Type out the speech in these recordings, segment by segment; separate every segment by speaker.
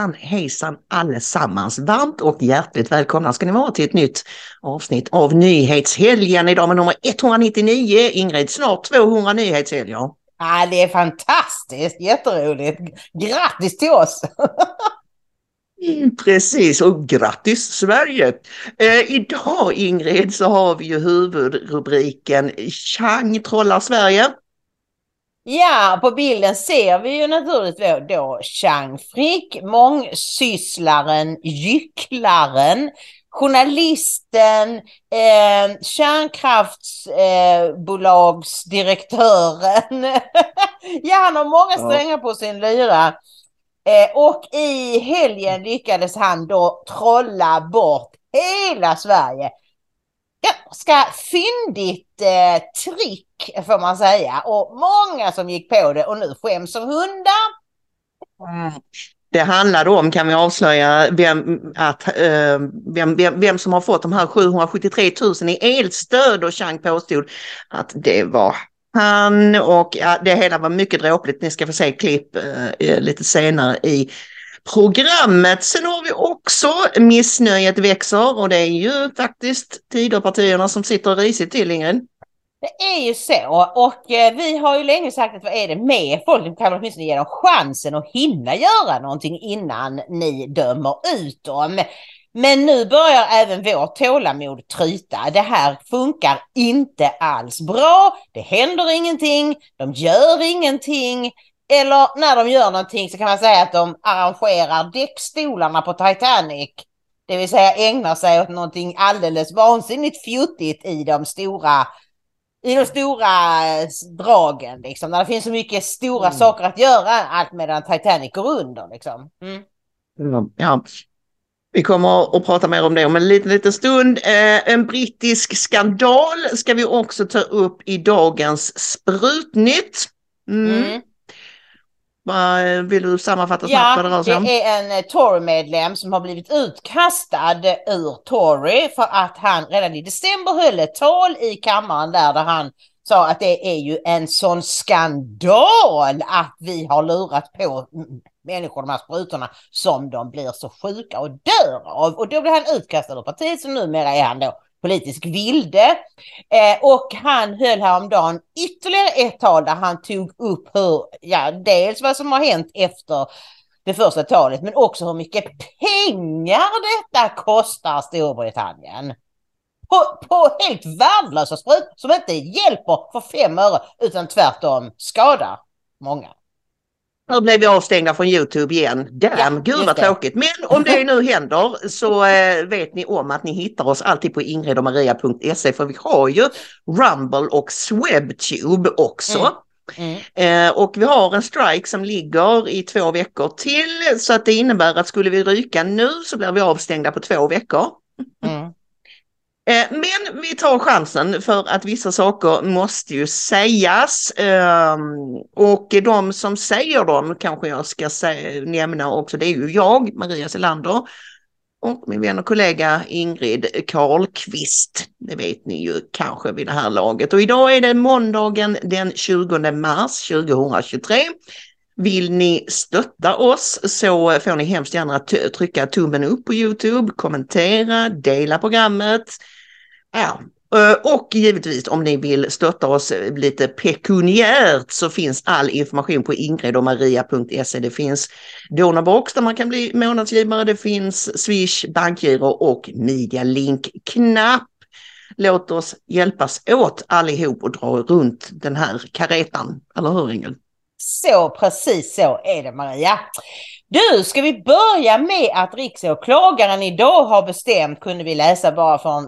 Speaker 1: Hejsan hejsan allesammans! Varmt och hjärtligt välkomna ska ni vara till ett nytt avsnitt av Nyhetshelgen idag med nummer 199. Ingrid, snart 200 nyhetshelger.
Speaker 2: Ja, det är fantastiskt, jätteroligt. Grattis till oss!
Speaker 1: Mm, precis, och grattis Sverige! Eh, idag Ingrid så har vi ju huvudrubriken Chang trollar Sverige.
Speaker 2: Ja, på bilden ser vi ju naturligtvis då Chang Frick, mångsysslaren, gycklaren, journalisten, eh, kärnkraftsbolagsdirektören. Eh, ja, han har många strängar på sin lyra. Eh, och i helgen lyckades han då trolla bort hela Sverige ganska fyndigt eh, trick får man säga och många som gick på det och nu skäms som hundar.
Speaker 1: Mm. Det handlade om, kan vi avslöja, vem, att, eh, vem, vem, vem, som har fått de här 773 000 i elstöd och Chang påstod att det var han och ja, det hela var mycket dråpligt. Ni ska få se klipp eh, eh lite senare i programmet. Sen har vi också missnöjet växer och det är ju faktiskt Tidöpartierna som sitter risigt till Ingrid.
Speaker 2: Det är ju så och eh, vi har ju länge sagt att vad är det med folk? Ni kan åtminstone ge dem chansen att hinna göra någonting innan ni dömer ut dem. Men nu börjar även vårt tålamod tryta. Det här funkar inte alls bra. Det händer ingenting. De gör ingenting. Eller när de gör någonting så kan man säga att de arrangerar däckstolarna på Titanic. Det vill säga ägnar sig åt någonting alldeles vansinnigt fjuttigt i de stora i de stora dragen liksom. När det finns så mycket stora mm. saker att göra allt medan Titanic går under liksom.
Speaker 1: Mm. Ja. Vi kommer att prata mer om det om en liten, liten stund. Eh, en brittisk skandal ska vi också ta upp i dagens Sprutnytt. Mm. Mm. Vill du sammanfatta snabbt
Speaker 2: ja,
Speaker 1: vad det rör sig
Speaker 2: om? Det är en eh, Tory-medlem som har blivit utkastad ur Tory för att han redan i december höll ett tal i kammaren där, där han sa att det är ju en sån skandal att vi har lurat på människor de här sprutorna som de blir så sjuka och dör av. Och då blir han utkastad ur partiet så numera är han då politisk vilde. Eh, och han höll häromdagen ytterligare ett tal där han tog upp hur, ja, dels vad som har hänt efter det första talet, men också hur mycket pengar detta kostar Storbritannien. På, på helt värdelösa sprut som inte hjälper för fem öre utan tvärtom skadar många.
Speaker 1: Nu blev vi avstängda från Youtube igen. Damn, ja, gud vad tråkigt. Men om det nu händer så eh, vet ni om att ni hittar oss alltid på ingridomaria.se för vi har ju Rumble och Swebtube också. Mm. Mm. Eh, och vi har en strike som ligger i två veckor till så att det innebär att skulle vi ryka nu så blir vi avstängda på två veckor. Mm. Eh, men vi tar chansen för att vissa saker måste ju sägas. Ehm, och de som säger dem kanske jag ska nämna också. Det är ju jag, Maria Selander och min vän och kollega Ingrid Karlqvist. Det vet ni ju kanske vid det här laget. Och idag är det måndagen den 20 mars 2023. Vill ni stötta oss så får ni hemskt gärna trycka tummen upp på Youtube, kommentera, dela programmet. Ja, eh, och givetvis om ni vill stötta oss lite pekuniärt så finns all information på ingridomaria.se. Det finns Donabox där man kan bli månadsgivare. Det finns Swish, bankgiro och Media Link-knapp. låt oss hjälpas åt allihop och dra runt den här karetan. Eller hur Ingrid?
Speaker 2: Så precis så är det Maria. Du, ska vi börja med att riksåklagaren idag har bestämt, kunde vi läsa bara för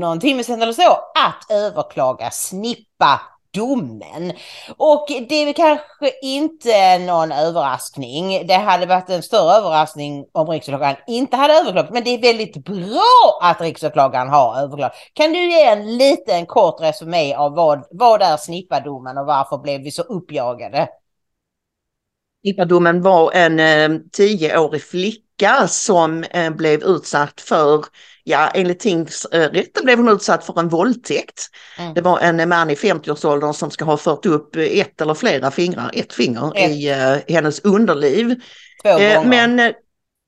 Speaker 2: någon timme sedan eller så, att överklaga snippa domen. Och det är kanske inte någon överraskning. Det hade varit en större överraskning om riksåklagaren inte hade överklagat. Men det är väldigt bra att riksåklagaren har överklagat. Kan du ge en liten kort resumé av vad, vad är snippadomen och varför blev vi så uppjagade?
Speaker 1: Snippadomen var en eh, tioårig flicka som eh, blev utsatt för ja, enligt tingsrätten blev hon utsatt för en våldtäkt. Mm. Det var en man i 50-årsåldern som ska ha fört upp ett eller flera fingrar, ett finger ett. i uh, hennes underliv. Eh, men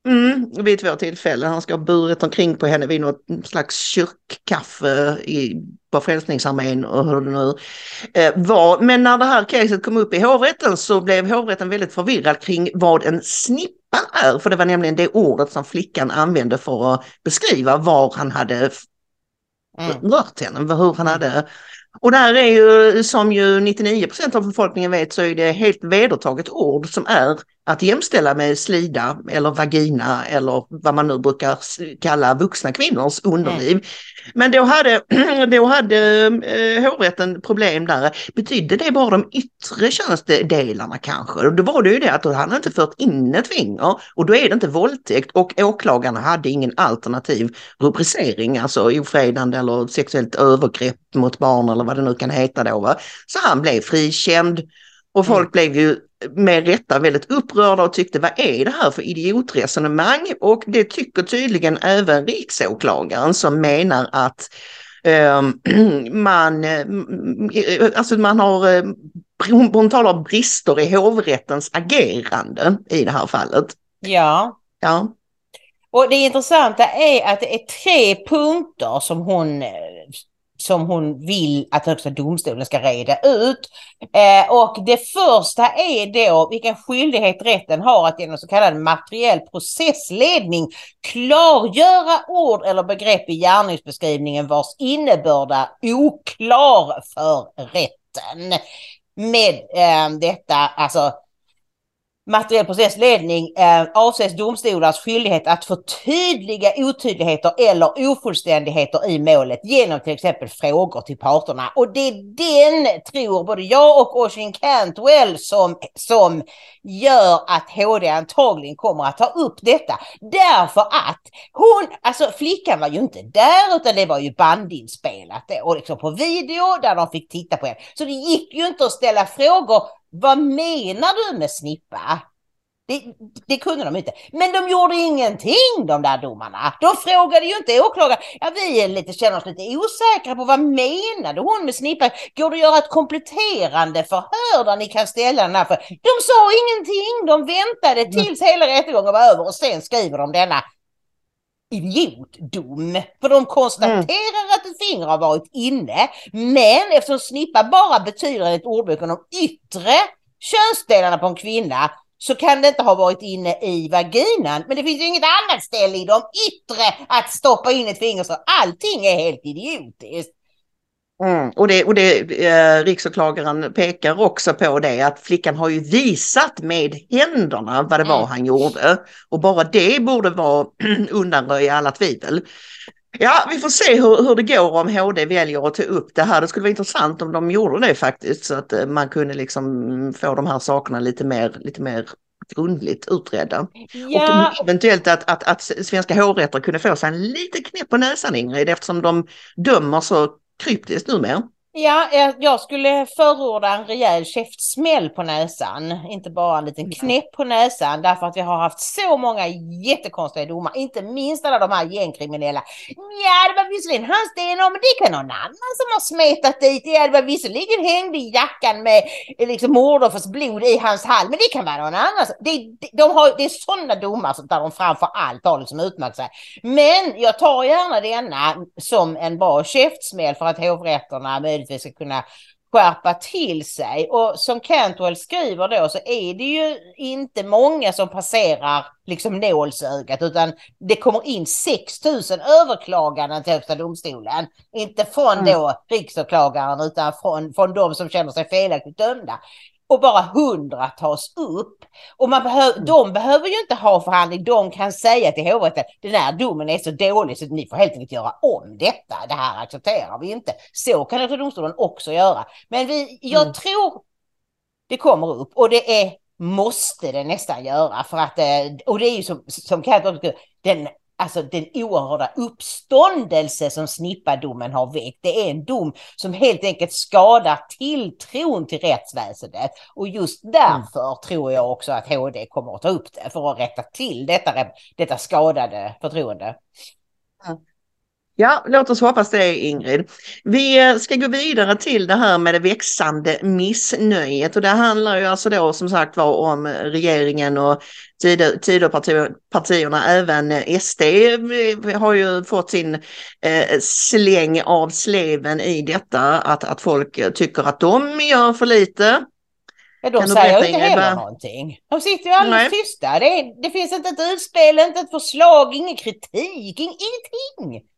Speaker 1: mm, vid två tillfällen, han ska ha burit omkring på henne vid något slags kyrkkaffe i, på Frälsningsarmén och hur det nu eh, var. Men när det här caset kom upp i hovrätten så blev hovrätten väldigt förvirrad kring vad en snipp är, för det var nämligen det ordet som flickan använde för att beskriva var han hade mm. rört henne, hur han hade och där är ju som ju 99% av befolkningen vet så är det helt vedertaget ord som är att jämställa med slida eller vagina eller vad man nu brukar kalla vuxna kvinnors underliv. Mm. Men då hade, då hade eh, hovrätten problem där. Betydde det bara de yttre könsdelarna kanske? Då var det ju det att han inte fört in ett finger och då är det inte våldtäkt och åklagarna hade ingen alternativ rubricering, alltså ofredande eller sexuellt övergrepp mot barn eller vad det nu kan heta då. Va? Så han blev frikänd och folk mm. blev ju med rätta väldigt upprörda och tyckte vad är det här för idiotresonemang? Och det tycker tydligen även riksåklagaren som menar att eh, man, alltså man har, eh, hon, hon talar om brister i hovrättens agerande i det här fallet.
Speaker 2: Ja.
Speaker 1: Ja.
Speaker 2: Och det intressanta är att det är tre punkter som hon eh, som hon vill att Högsta domstolen ska reda ut. Eh, och det första är då vilken skyldighet rätten har att genom så kallad materiell processledning klargöra ord eller begrepp i gärningsbeskrivningen vars innebörd är oklar för rätten. Med eh, detta, alltså materiell processledning eh, avses domstolars skyldighet att förtydliga otydligheter eller ofullständigheter i målet genom till exempel frågor till parterna. Och det är den, tror både jag och Oshin Cantwell, som, som gör att HD antagligen kommer att ta upp detta. Därför att hon, alltså flickan var ju inte där utan det var ju bandinspelat och liksom på video där de fick titta på henne. Så det gick ju inte att ställa frågor vad menar du med snippa? Det, det, kunde de inte. Men de gjorde ingenting de där domarna. De frågade ju inte åklagaren. Ja, vi är lite, känner oss lite osäkra på vad menade hon med snippa? Går det att göra ett kompletterande förhör där ni kan ställa den här för? De sa ingenting. De väntade tills hela rättegången var över och sen skriver de denna idiotdom. För de konstaterar mm. att ett finger har varit inne. Men eftersom snippa bara betyder enligt ordboken de yttre könsdelarna på en kvinna så kan det inte ha varit inne i vaginan. Men det finns ju inget annat ställe i de yttre att stoppa in ett finger så allting är helt idiotiskt.
Speaker 1: Mm, och det, och det eh, riksåklagaren pekar också på det att flickan har ju visat med händerna vad det var mm. han gjorde. Och bara det borde vara undanröja alla tvivel. Ja, vi får se hur, hur det går om HD väljer att ta upp det här. Det skulle vara intressant om de gjorde det faktiskt så att eh, man kunde liksom få de här sakerna lite mer, lite mer grundligt utredda. Ja. Och eventuellt att, att, att svenska hovrätter kunde få sig en liten knäpp på näsan Ingrid eftersom de dömer så kryptiskt numera.
Speaker 2: Ja, jag skulle förorda en rejäl käftsmäll på näsan, inte bara en liten knäpp på näsan, därför att vi har haft så många jättekonstiga domar, inte minst alla de här gängkriminella. Ja, det var visserligen hans DNA, men det kan någon annan som har smetat dit. Ja, det var visserligen hängde i jackan med liksom mordoffers blod i hans hall, men det kan vara någon annan. Det, de har, det är sådana domar som tar de framför allt har liksom utmärkt sig. Men jag tar gärna denna som en bra käftsmäll för att hovrätterna med möjligtvis ska kunna skärpa till sig. Och som Cantwell skriver då så är det ju inte många som passerar liksom nålsögat utan det kommer in 6000 överklaganden till Högsta domstolen. Inte från mm. då riksåklagaren utan från, från de som känner sig felaktigt dömda och bara hundra tas upp. Och man behöv, mm. de behöver ju inte ha förhandling. De kan säga till hovrätten den här domen är så dålig så ni får helt enkelt göra om detta. Det här accepterar vi inte. Så kan Högsta domstolen också göra. Men vi, jag mm. tror det kommer upp och det är måste det nästan göra för att eh, och det är ju som, som Kat den alltså den oerhörda uppståndelse som snippadomen har väckt. Det är en dom som helt enkelt skadar tilltron till rättsväsendet. Och just därför mm. tror jag också att HD kommer att ta upp det för att rätta till detta, detta skadade förtroende.
Speaker 1: Ja, låt oss hoppas det Ingrid. Vi eh, ska gå vidare till det här med det växande missnöjet och det handlar ju alltså då som sagt var om regeringen och Tidöpartierna, även SD har ju fått sin eh, släng av sleven i detta att, att folk tycker att de gör för lite.
Speaker 2: Ja, de säger inte heller någonting. De sitter ju alldeles Nej. tysta. Det, det finns inte ett utspel, inte ett förslag, ingen kritik, ingenting.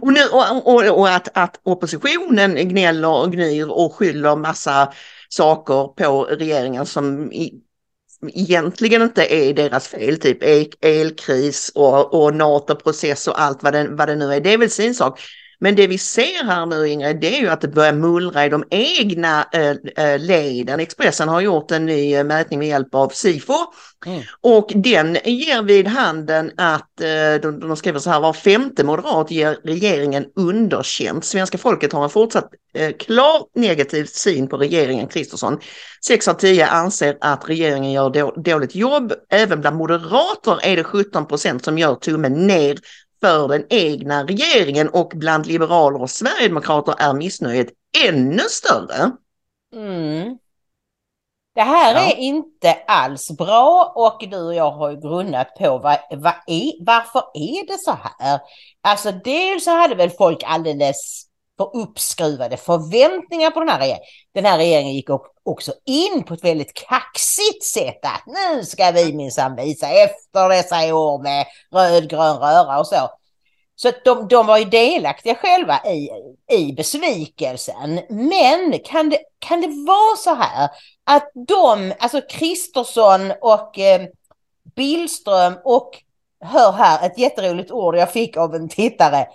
Speaker 1: Och, nu, och, och, och, att, att oppositionen gnäller och gnyr och skyller massa saker på regeringen som i, egentligen inte är deras fel, typ elkris och, och NATO-process och allt vad det, vad det nu är, det är väl sin sak. Men det vi ser här nu Ingrid, det är ju att det börjar mullra i de egna äh, leden. Expressen har gjort en ny äh, mätning med hjälp av Sifo mm. och den ger vid handen att äh, de, de skriver så här, var femte moderat ger regeringen underkänt. Svenska folket har en fortsatt äh, klar negativ syn på regeringen Kristersson. Sex av tio anser att regeringen gör då, dåligt jobb. Även bland moderater är det 17 procent som gör tummen ner för den egna regeringen och bland liberaler och sverigedemokrater är missnöjet ännu större.
Speaker 2: Mm. Det här ja. är inte alls bra och du och jag har ju grunnat på vad, vad är, varför är det så här? Alltså dels så hade väl folk alldeles för uppskruvade förväntningar på den här regeringen. Den här regeringen gick också in på ett väldigt kaxigt sätt att nu ska vi minsann visa efter dessa år med rödgrön röra och så. Så att de, de var ju delaktiga själva i, i besvikelsen. Men kan det, kan det vara så här att de, alltså Kristersson och eh, Billström och hör här ett jätteroligt ord jag fick av en tittare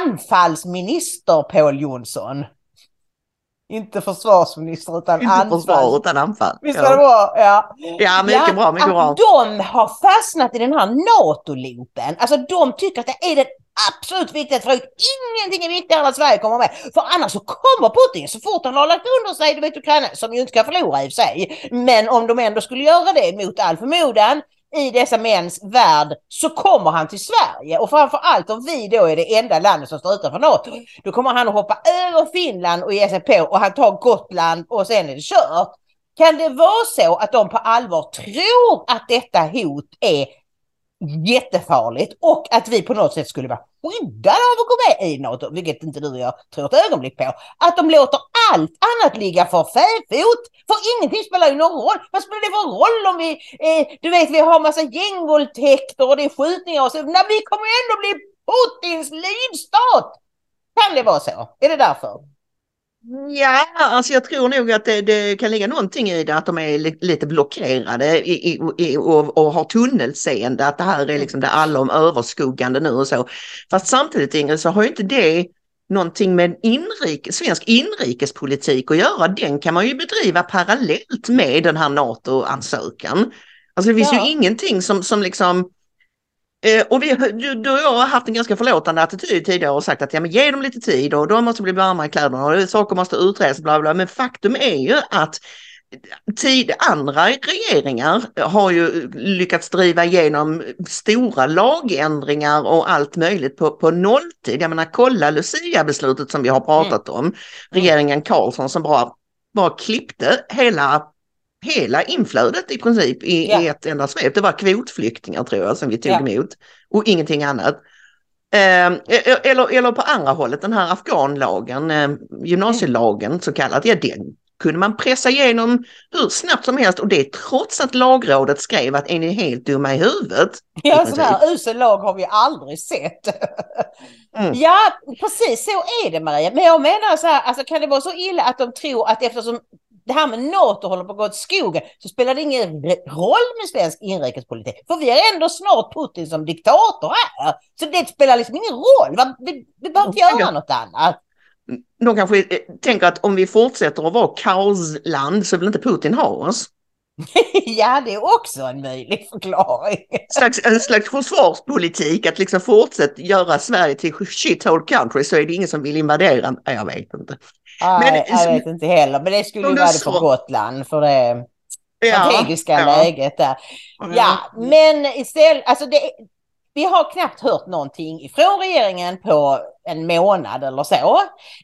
Speaker 2: anfallsminister Paul Jonsson. Inte försvarsminister utan
Speaker 1: Inte anfall. försvar utan anfall.
Speaker 2: Visst var det bra? Ja,
Speaker 1: ja mycket ja, bra. Mycket bra.
Speaker 2: de har fastnat i den här NATO-loopen. Alltså de tycker att det är den absolut viktigaste frågan. Ingenting är viktigare än att Sverige kommer med. För annars så kommer Putin så fort han har lagt under sig, du vet Ukraina, som ju inte kan förlora i sig. Men om de ändå skulle göra det mot all förmodan i dessa mäns värld så kommer han till Sverige och framförallt om vi då är det enda landet som står utanför NATO. Då kommer han att hoppa över Finland och ge sig på och han tar Gotland och sen är det kört. Kan det vara så att de på allvar tror att detta hot är jättefarligt och att vi på något sätt skulle vara skyddade av att gå med i något, vilket inte du och jag tror ett ögonblick på. Att de låter allt annat ligga för fäfot. För ingenting spelar ju någon roll. Vad spelar det för roll om vi, eh, du vet, vi har massa gängvåldtäkter och det är skjutningar och så. Nej, vi kommer ju ändå bli Putins lydstat. Kan det vara så? Är det därför?
Speaker 1: Ja, alltså jag tror nog att det, det, kan ligga någonting i det att de är li, lite blockerade i, i, i, och, och har tunnelseende, att det här är liksom det allom överskuggande nu och så. Fast samtidigt Ingrid så har ju inte det någonting med inrik, svensk inrikespolitik att göra. Den kan man ju bedriva parallellt med den här NATO-ansökan. Alltså det finns ja. ju ingenting som, som liksom och vi, du, du och jag har haft en ganska förlåtande attityd tidigare och sagt att ja, men ge dem lite tid och de måste bli varma i kläderna och saker måste utredas. Bla bla. Men faktum är ju att tid, andra regeringar har ju lyckats driva igenom stora lagändringar och allt möjligt på, på nolltid. Jag menar kolla Lucia-beslutet som vi har pratat mm. om. Regeringen Karlsson som bara, bara klippte hela hela inflödet i princip i, ja. i ett enda svep. Det var kvotflyktingar tror jag som vi tog ja. emot och ingenting annat. Eh, eller, eller på andra hållet, den här afghanlagen, eh, gymnasielagen så kallat, ja den kunde man pressa igenom hur snabbt som helst och det trots att lagrådet skrev att är ni helt dumma i huvudet?
Speaker 2: Ja, sån här usel lag har vi aldrig sett. Mm. Ja, precis så är det Maria. Men jag menar så här, alltså kan det vara så illa att de tror att eftersom det här med NATO håller på att gå åt skogen så spelar det ingen roll med svensk inrikespolitik. För vi har ändå snart Putin som diktator här. Så det spelar liksom ingen roll. Vi, vi behöver inte göra något annat.
Speaker 1: De kanske eh, tänker att om vi fortsätter att vara kaosland så vill inte Putin ha oss.
Speaker 2: ja, det är också en möjlig förklaring.
Speaker 1: slags, en slags försvarspolitik, att liksom fortsätta göra Sverige till shithole country så är det ingen som vill invadera. Jag vet inte.
Speaker 2: Nej, men, jag vet inte heller, men det skulle ju vara det för Gotland för det strategiska ja, läget där. Ja, men istället, alltså det, vi har knappt hört någonting ifrån regeringen på en månad eller så.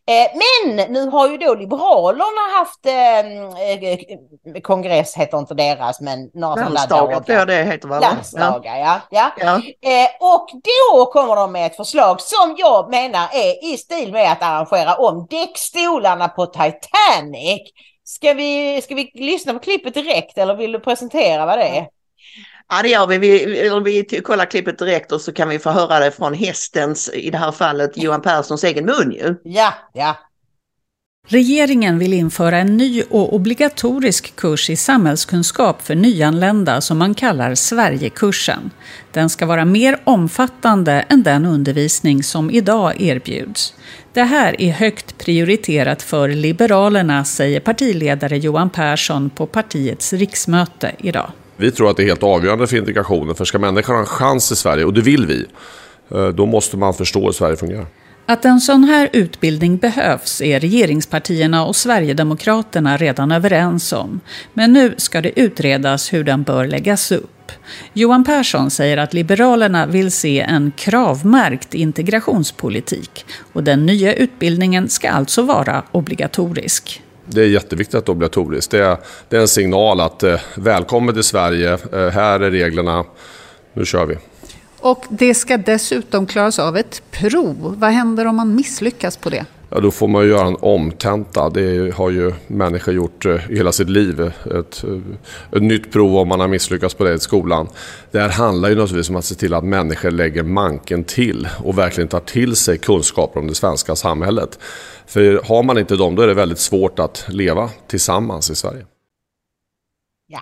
Speaker 2: Eh, men nu har ju då Liberalerna haft eh, kongress, heter inte deras, men några
Speaker 1: Landsdagar tror jag det heter väl?
Speaker 2: Landsdagar, ja. ja. ja. Eh, och då kommer de med ett förslag som jag menar är i stil med att arrangera om däckstolarna på Titanic. Ska vi, ska vi lyssna på klippet direkt eller vill du presentera vad det är?
Speaker 1: Ja det gör vi. Vi, vi kollar klippet direkt och så kan vi få höra det från hästens, i det här fallet Johan Perssons egen mun ju.
Speaker 2: Ja, ja.
Speaker 3: Regeringen vill införa en ny och obligatorisk kurs i samhällskunskap för nyanlända som man kallar Sverigekursen. Den ska vara mer omfattande än den undervisning som idag erbjuds. Det här är högt prioriterat för Liberalerna, säger partiledare Johan Persson på partiets riksmöte idag.
Speaker 4: Vi tror att det är helt avgörande för integrationen. För ska människor ha en chans i Sverige, och det vill vi, eh, då måste man förstå hur Sverige fungerar.
Speaker 3: Att en sån här utbildning behövs är regeringspartierna och Sverigedemokraterna redan överens om. Men nu ska det utredas hur den bör läggas upp. Johan Persson säger att Liberalerna vill se en kravmärkt integrationspolitik och den nya utbildningen ska alltså vara obligatorisk.
Speaker 4: Det är jätteviktigt att det är obligatoriskt. Det är, det är en signal att eh, välkommen till Sverige, eh, här är reglerna, nu kör vi.
Speaker 3: Och det ska dessutom klaras av ett prov. Vad händer om man misslyckas på det?
Speaker 4: Ja, då får man ju göra en omtenta. Det har ju människor gjort eh, hela sitt liv. Ett, ett nytt prov om man har misslyckats på det i skolan. Det här handlar ju naturligtvis om att se till att människor lägger manken till och verkligen tar till sig kunskaper om det svenska samhället. För har man inte dem, då är det väldigt svårt att leva tillsammans i Sverige.
Speaker 2: Ja,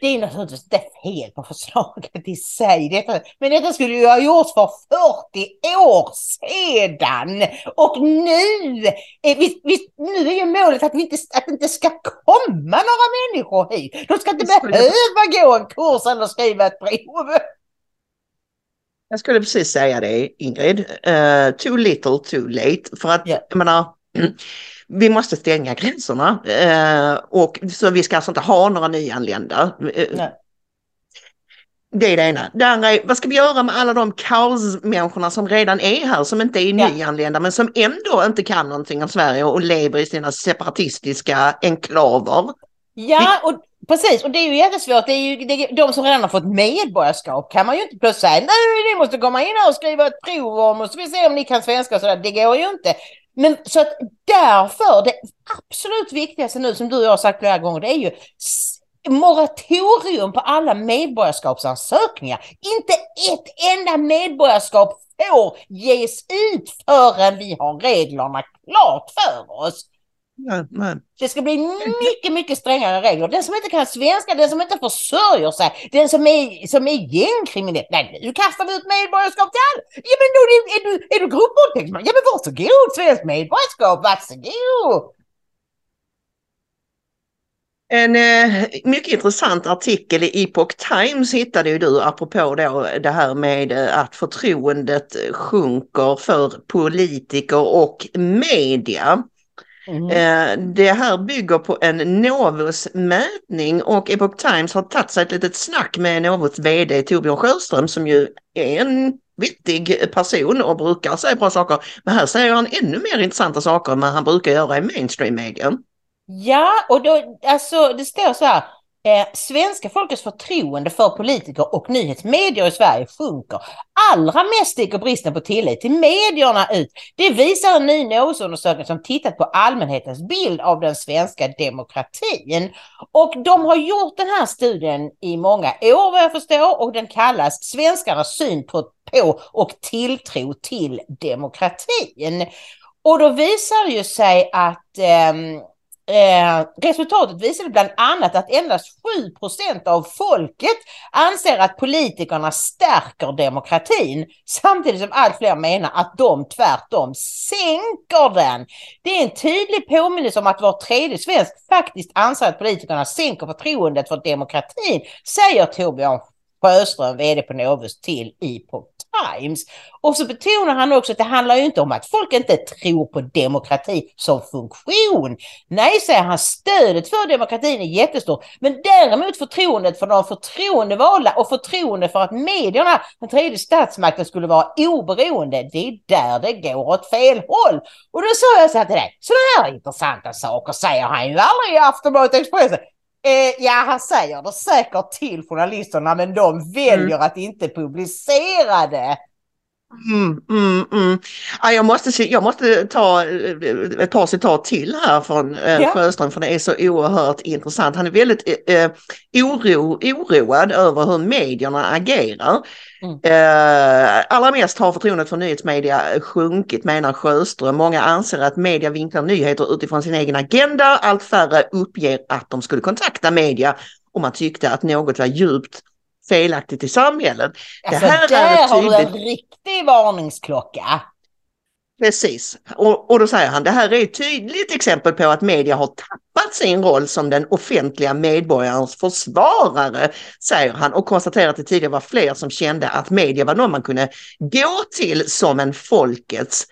Speaker 2: det är naturligtvis inte fel på förslaget i sig. Detta, men detta skulle ju ha gjorts för 40 år sedan. Och nu, är vi, vi, nu är ju målet att, vi inte, att det inte ska komma några människor hit. De ska inte behöva gå en kurs eller skriva ett prov.
Speaker 1: Jag skulle precis säga det Ingrid. Uh, too little too late. För att yeah. jag menar, vi måste stänga gränserna. Uh, och, så vi ska alltså inte ha några nyanlända. Uh, det är det ena. Det andra är, vad ska vi göra med alla de kaosmänniskorna som redan är här, som inte är ja. nyanlända, men som ändå inte kan någonting om Sverige och lever i sina separatistiska enklaver?
Speaker 2: Ja, och Precis, och det är ju jättesvårt. Det är ju det är de som redan har fått medborgarskap kan man ju inte plötsligt säga nej, ni måste komma in här och skriva ett prov om och så vi se om ni kan svenska och sådär. Det går ju inte. Men så att därför, det absolut viktigaste nu som du och jag har sagt flera gånger, det är ju moratorium på alla medborgarskapsansökningar. Inte ett enda medborgarskap får ges ut förrän vi har reglerna klart för oss. Nej, nej. Det ska bli mycket, mycket strängare regler. Den som inte kan svenska, den som inte försörjer sig, den som är, som är gängkriminell. Nej, nu kastar vi ut medborgarskap till alla. Ja, men då är, är du, är du gruppvåldtäktsman? Ja, men varsågod, svenskt medborgarskap, varsågod.
Speaker 1: En eh, mycket intressant artikel i Epoch Times hittade ju du apropå då det här med eh, att förtroendet sjunker för politiker och media. Mm. Eh, det här bygger på en Novus mätning och Epoch Times har tagit sig ett litet snack med Novus vd Torbjörn Sjöström som ju är en vettig person och brukar säga bra saker. Men här säger han ännu mer intressanta saker än vad han brukar göra i mainstream media.
Speaker 2: Ja, och då, alltså det står så här. Eh, svenska folkets förtroende för politiker och nyhetsmedier i Sverige sjunker. Allra mest sticker bristen på tillit till medierna ut. Det visar en ny Novusundersökning som tittat på allmänhetens bild av den svenska demokratin. Och de har gjort den här studien i många år vad jag förstår och den kallas Svenskarnas syn på, på och tilltro till demokratin. Och då visar det ju sig att eh, Eh, resultatet visade bland annat att endast 7% av folket anser att politikerna stärker demokratin samtidigt som allt fler menar att de tvärtom sänker den. Det är en tydlig påminnelse om att var tredje svensk faktiskt anser att politikerna sänker förtroendet för demokratin, säger Torbjörn Sjöström, vd på Novus, till Epoch Times. Och så betonar han också att det handlar ju inte om att folk inte tror på demokrati som funktion. Nej, säger han, stödet för demokratin är jättestort. Men däremot förtroendet för de förtroendevalda och förtroende för att medierna, den tredje statsmakten, skulle vara oberoende. Det är där det går åt fel håll. Och då sa jag så här till dig, sådana här intressanta saker säger han ju aldrig i Aftonbladet Expressen. Eh, ja, han säger det säkert till journalisterna, men de väljer mm. att inte publicera det.
Speaker 1: Mm, mm, mm. Ja, jag, måste, jag måste ta eh, ett par citat till här från eh, ja. Sjöström för det är så oerhört intressant. Han är väldigt eh, oro, oroad över hur medierna agerar. Mm. Eh, allra mest har förtroendet för nyhetsmedia sjunkit menar Sjöström. Många anser att media vinklar nyheter utifrån sin egen agenda. Allt färre uppger att de skulle kontakta media om man tyckte att något var djupt felaktigt i samhället.
Speaker 2: Alltså, det här där är tydligt... har du en riktig varningsklocka.
Speaker 1: Precis, och, och då säger han det här är ett tydligt exempel på att media har tappat sin roll som den offentliga medborgarens försvarare, säger han och konstaterar att det tidigare var fler som kände att media var någon man kunde gå till som en folkets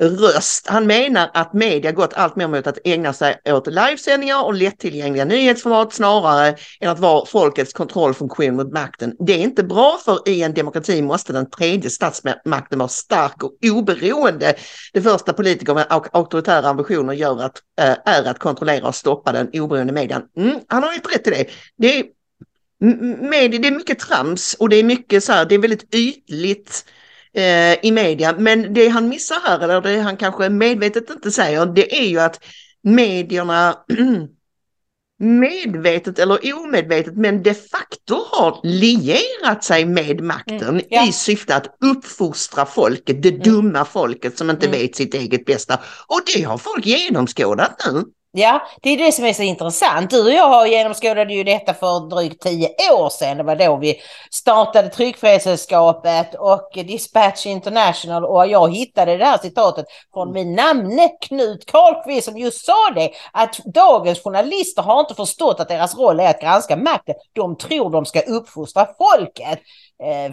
Speaker 1: röst. Han menar att media gått allt mer mot att ägna sig åt livesändningar och lättillgängliga nyhetsformat snarare än att vara folkets kontrollfunktion mot makten. Det är inte bra för i en demokrati måste den tredje statsmakten vara stark och oberoende. Det första politiker med auktoritära ambitioner gör att, eh, är att kontrollera och stoppa den oberoende medien. Mm, han har inte rätt till det. Det är, med, det är mycket trams och det är mycket så här, det är väldigt ytligt eh, i media. Men det han missar här, eller det han kanske medvetet inte säger, det är ju att medierna medvetet eller omedvetet men de facto har lierat sig med makten mm, ja. i syfte att uppfostra folket, det mm. dumma folket som inte mm. vet sitt eget bästa. Och det har folk genomskådat nu.
Speaker 2: Ja, det är det som är så intressant. Du och jag har genomskådade ju detta för drygt tio år sedan. Det var då vi startade Tryckfrihetssällskapet och Dispatch International och jag hittade det här citatet från min namne Knut Karlqvist som just sa det att dagens journalister har inte förstått att deras roll är att granska makten. De tror de ska uppfostra folket eh,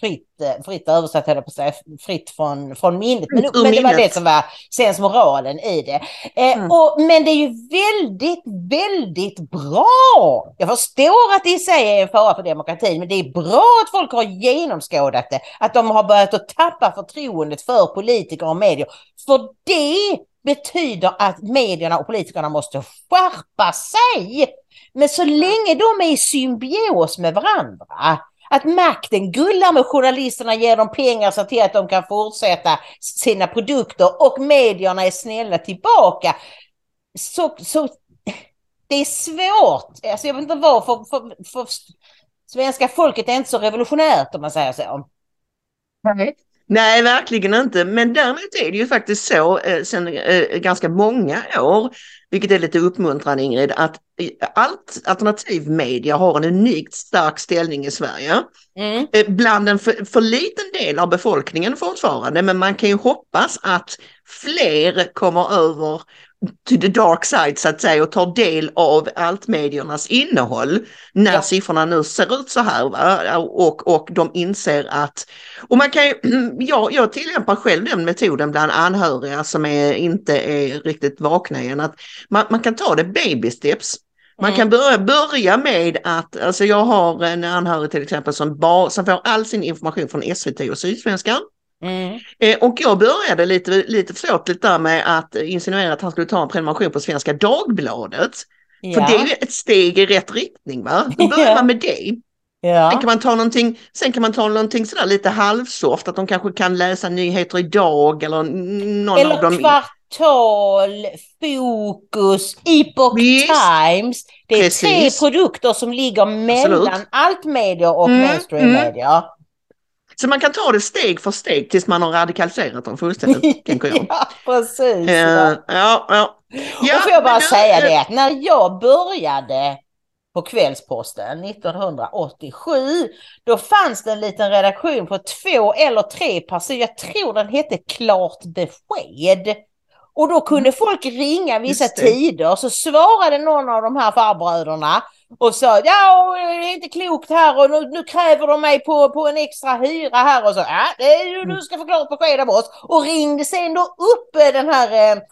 Speaker 2: fritt, eh, fritt översatt, höll på säga, fritt från, från minnet. Men, men det var det som var sensmoralen i det. Eh, mm. och, men det är ju väldigt, väldigt bra. Jag förstår att det i sig är en fara för demokratin, men det är bra att folk har genomskådat det. Att de har börjat att tappa förtroendet för politiker och medier. För det betyder att medierna och politikerna måste skärpa sig. Men så länge de är i symbios med varandra att makten gullar med journalisterna, ger dem pengar så att de kan fortsätta sina produkter och medierna är snälla tillbaka. Så, så det är svårt. Alltså jag vet inte varför. För, för, svenska folket är inte så revolutionärt om man säger så.
Speaker 1: Nej. Nej, verkligen inte. Men däremot är det ju faktiskt så eh, sedan eh, ganska många år, vilket är lite uppmuntrande Ingrid, att allt alternativ media har en unikt stark ställning i Sverige. Mm. Eh, bland en för, för liten del av befolkningen fortfarande, men man kan ju hoppas att fler kommer över to the dark side så att säga och tar del av altmediernas innehåll när ja. siffrorna nu ser ut så här va? Och, och de inser att, och man kan ju, jag, jag tillämpar själv den metoden bland anhöriga som är, inte är riktigt vakna igen, att man, man kan ta det baby steps. Man kan mm. börja, börja med att, alltså jag har en anhörig till exempel som, bar, som får all sin information från SVT och Sydsvenskan. Mm. Eh, och jag började lite, lite försåtligt där med att insinuera att han skulle ta en prenumeration på Svenska Dagbladet. För
Speaker 2: Ja.
Speaker 1: det är ju ett steg i rätt riktning va? Då börjar
Speaker 2: Ja.
Speaker 1: man med det.
Speaker 2: Ja.
Speaker 1: Sen kan man ta någonting, sen kan man ta någonting sådär lite halvsoft, att de kanske kan läsa nyheter idag eller någon av
Speaker 2: Eller
Speaker 1: dem.
Speaker 2: Kvartal, Fokus, Epoch
Speaker 1: Visst.
Speaker 2: Times. Det är
Speaker 1: Precis.
Speaker 2: tre produkter som ligger mellan
Speaker 1: Absolut.
Speaker 2: allt media och
Speaker 1: Mm,
Speaker 2: mainstream media.
Speaker 1: Så man kan ta det steg för steg tills man har radikaliserat dem fullständigt, tänker jag.
Speaker 2: ja, precis.
Speaker 1: Eh,
Speaker 2: ja.
Speaker 1: ja, ja.
Speaker 2: Och får jag bara säga det att när jag började på Kvällsposten 1987, då fanns det en liten redaktion på två eller tre personer, jag tror den hette Klart Besked. Och då kunde folk ringa vissa tider så svarade någon av de här farbröderna och sa ja det är inte klokt här och nu, nu kräver de mig på, på en extra hyra här. Och så ja det är ju, du ska få klart besked av oss. Och ringde sen då upp eh, den här eh,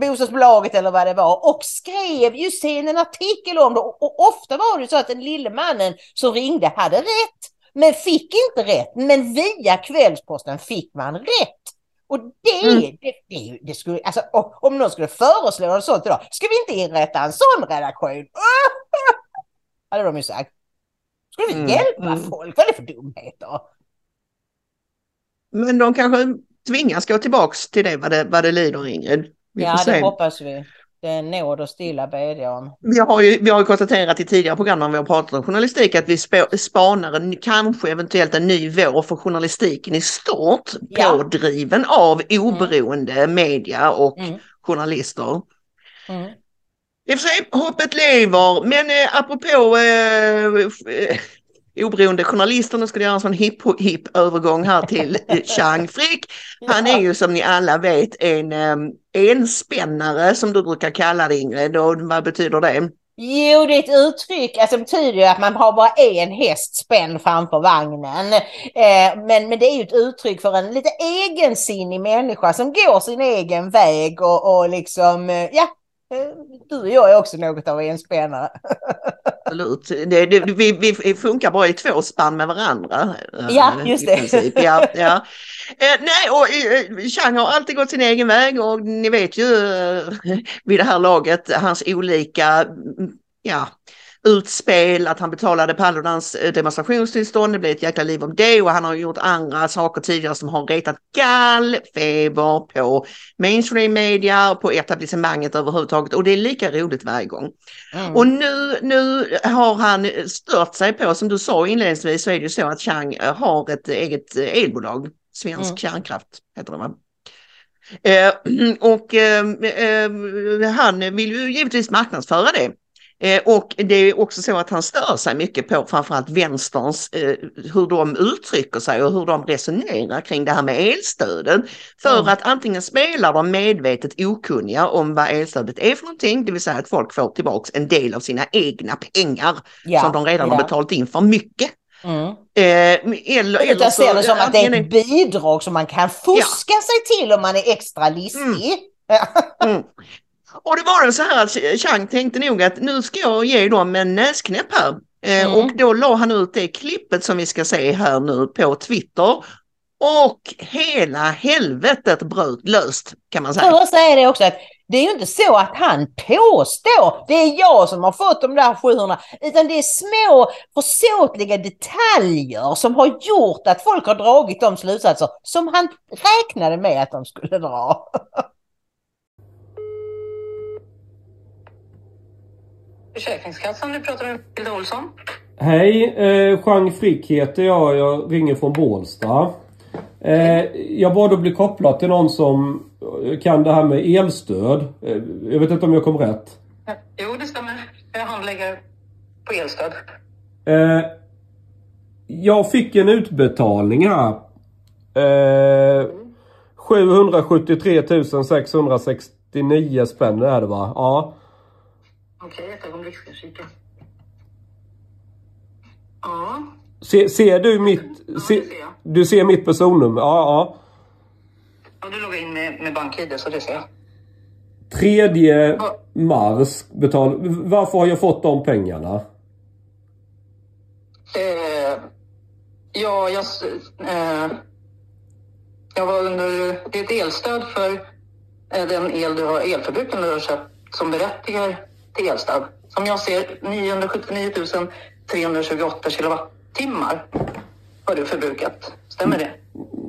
Speaker 2: bostadsbolaget eller vad det var och skrev ju sen en artikel om det. Och, och ofta var det så att den lille mannen som ringde hade rätt men fick inte rätt. Men via Kvällsposten fick man rätt. Och det,
Speaker 1: Mm.
Speaker 2: det, det, det skulle, alltså om- någon skulle föreslå något sånt idag, ska vi inte inrätta en sån redaktion? hade de ju sagt. Skulle vi
Speaker 1: Mm,
Speaker 2: hjälpa
Speaker 1: mm.
Speaker 2: folk? Vad är det för dumheter?
Speaker 1: Men de kanske tvingas gå tillbaks till det vad det, vad det lider Ingrid. Vi
Speaker 2: ja, det hoppas vi. Det är nåd och stilla bedja om.
Speaker 1: Vi har, ju, vi har ju konstaterat i tidigare program när vi har pratat om journalistik att vi spanar en, kanske eventuellt en ny vår för journalistiken i stort
Speaker 2: Ja.
Speaker 1: pådriven av oberoende media och
Speaker 2: Mm.
Speaker 1: journalister.
Speaker 2: Mm.
Speaker 1: I och för sig, hoppet lever, men eh, apropå eh, eh, oberoende journalister, nu ska jag göra en sån hipp hipp övergång här till Chang Frick. Han är ju som ni alla vet en eh, enspännare som du brukar kalla det Ingrid, och vad betyder det?
Speaker 2: Jo, det är ett uttryck, alltså det betyder ju att man har bara en häst spänd framför vagnen. Eh, men, men det är ju ett uttryck för en lite egensinnig människa som går sin egen väg och, och liksom, eh, ja, eh, du och jag är också något av en spännare.
Speaker 1: Absolut, det, det, vi, vi funkar bara i två spann med varandra. eh,
Speaker 2: Ja, just det.
Speaker 1: princip. Ja, ja. Eh, nej, och eh, Chang har alltid gått sin egen väg och ni vet ju eh, vid det här laget hans olika mm, ja, utspel, att han betalade Paludans eh, demonstrationstillstånd, det blev ett jäkla liv om det och han har gjort andra saker tidigare som har retat gallfeber på mainstream media och på etablissemanget överhuvudtaget och det är lika roligt varje gång.
Speaker 2: Mm.
Speaker 1: Och nu, nu har han stört sig på, som du sa inledningsvis så är det ju så att Chang eh, har ett eget eh, elbolag, Svensk
Speaker 2: Mm.
Speaker 1: kärnkraft heter det va? Eh, och eh, eh, han vill ju givetvis marknadsföra det. Eh, och det är också så att han stör sig mycket på framförallt vänsterns, eh, hur de uttrycker sig och hur de resonerar kring det här med elstödet. För
Speaker 2: Mm.
Speaker 1: att antingen spelar de medvetet okunniga om vad elstödet är för någonting, det vill säga att folk får tillbaks en del av sina egna pengar
Speaker 2: Ja,
Speaker 1: som de redan
Speaker 2: ja.
Speaker 1: har betalat in för mycket.
Speaker 2: Mm.
Speaker 1: Eh, eller, eller
Speaker 2: Utan ser det som att det är ett bidrag som man kan fuska sig till om man är extra listig.
Speaker 1: Mm. Och det var så här att Chang tänkte nog att nu ska jag ge dem en näsknäpp här. Eh,
Speaker 2: Mm.
Speaker 1: Och då la han ut det klippet som vi ska se här nu på Twitter. Och hela helvetet bröt löst kan man säga.
Speaker 2: jag säga det också att det är ju inte så att han påstår, det är jag som har fått de där 700, utan det är små försåtliga detaljer som har gjort att folk har dragit de slutsatser som han räknade med att de skulle dra.
Speaker 5: Försäkringskassan, du pratar med Hilda Olsson.
Speaker 6: Hej, eh, Jean Frick heter jag. Jag ringer från Bålsta. Eh, jag bad att bli kopplad till någon som kan det här med elstöd. Eh, jag vet inte om jag kom rätt.
Speaker 5: Jo, det stämmer. Jag är handläggare på elstöd.
Speaker 6: Eh, jag fick en utbetalning här. Eh, 773 669 spänn är det va? Ja.
Speaker 5: Okej, ett ögonblick ska jag kika. Ja,
Speaker 6: Se, ser du mitt... Se,
Speaker 5: det ser jag.
Speaker 6: du ser mitt personnummer? Ja, ja.
Speaker 5: ja du loggar in med, med BankID så det ser jag.
Speaker 6: 3 mars betal... Varför har jag fått de pengarna?
Speaker 5: Eh, ja, jag... Eh, jag var under... Det är ett elstöd för eh, den el du har, elförbrukaren du har köpt som berättigar elstöd. Som jag ser 979 328 kilowattimmar har du förbrukat. Stämmer det?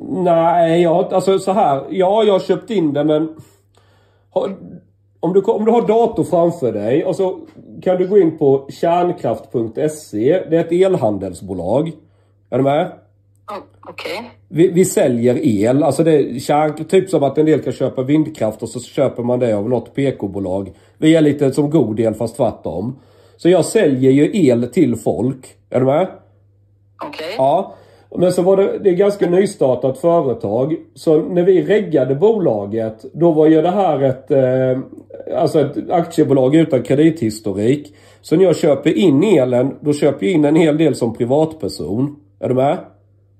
Speaker 7: Nej, jag, alltså så här. Ja, jag har köpt in det men... Har, om, du, om du har dator framför dig och så kan du gå in på kärnkraft.se. Det är ett elhandelsbolag. Är du med?
Speaker 5: Okej. Okay.
Speaker 7: Vi, vi, säljer el. Alltså det är kärn, typ som att en del kan köpa vindkraft och så köper man det av något PK-bolag. Vi är lite som god el fast tvärtom. Så jag säljer ju el till folk. Är du med?
Speaker 5: Okej. Okay.
Speaker 7: Ja. Men så var det, det är ganska nystartat företag. Så när vi reggade bolaget, då var ju det här ett, eh, alltså ett aktiebolag utan kredithistorik. Så när jag köper in elen, då köper jag in en hel del som privatperson. Är du med?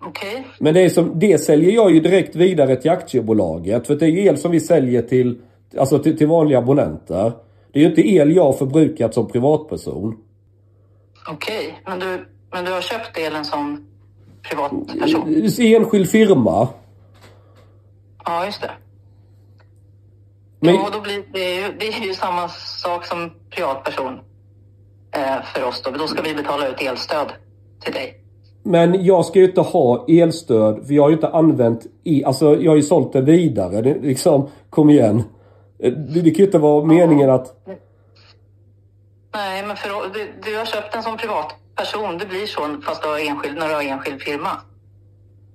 Speaker 5: Okay.
Speaker 7: Men det, är som, det säljer jag ju direkt vidare till aktiebolaget. För det är ju el som vi säljer till, alltså till, till vanliga abonnenter. Det är ju inte el jag har förbrukat som privatperson.
Speaker 5: Okej, okay. men, du, men du har köpt elen som privatperson?
Speaker 7: Enskild firma.
Speaker 5: Ja, just det. Men... Ja, då blir det, ju, det är ju samma sak som privatperson eh, för oss då. Då ska vi betala ut elstöd till dig.
Speaker 7: Men jag ska ju inte ha elstöd för jag har ju inte använt i, alltså jag har ju sålt det vidare. Det, liksom, kom igen. Det, det kan ju inte vara meningen att...
Speaker 5: Nej, men för, du, du har köpt den som privatperson. Det blir så fast du har enskild, när du har enskild firma.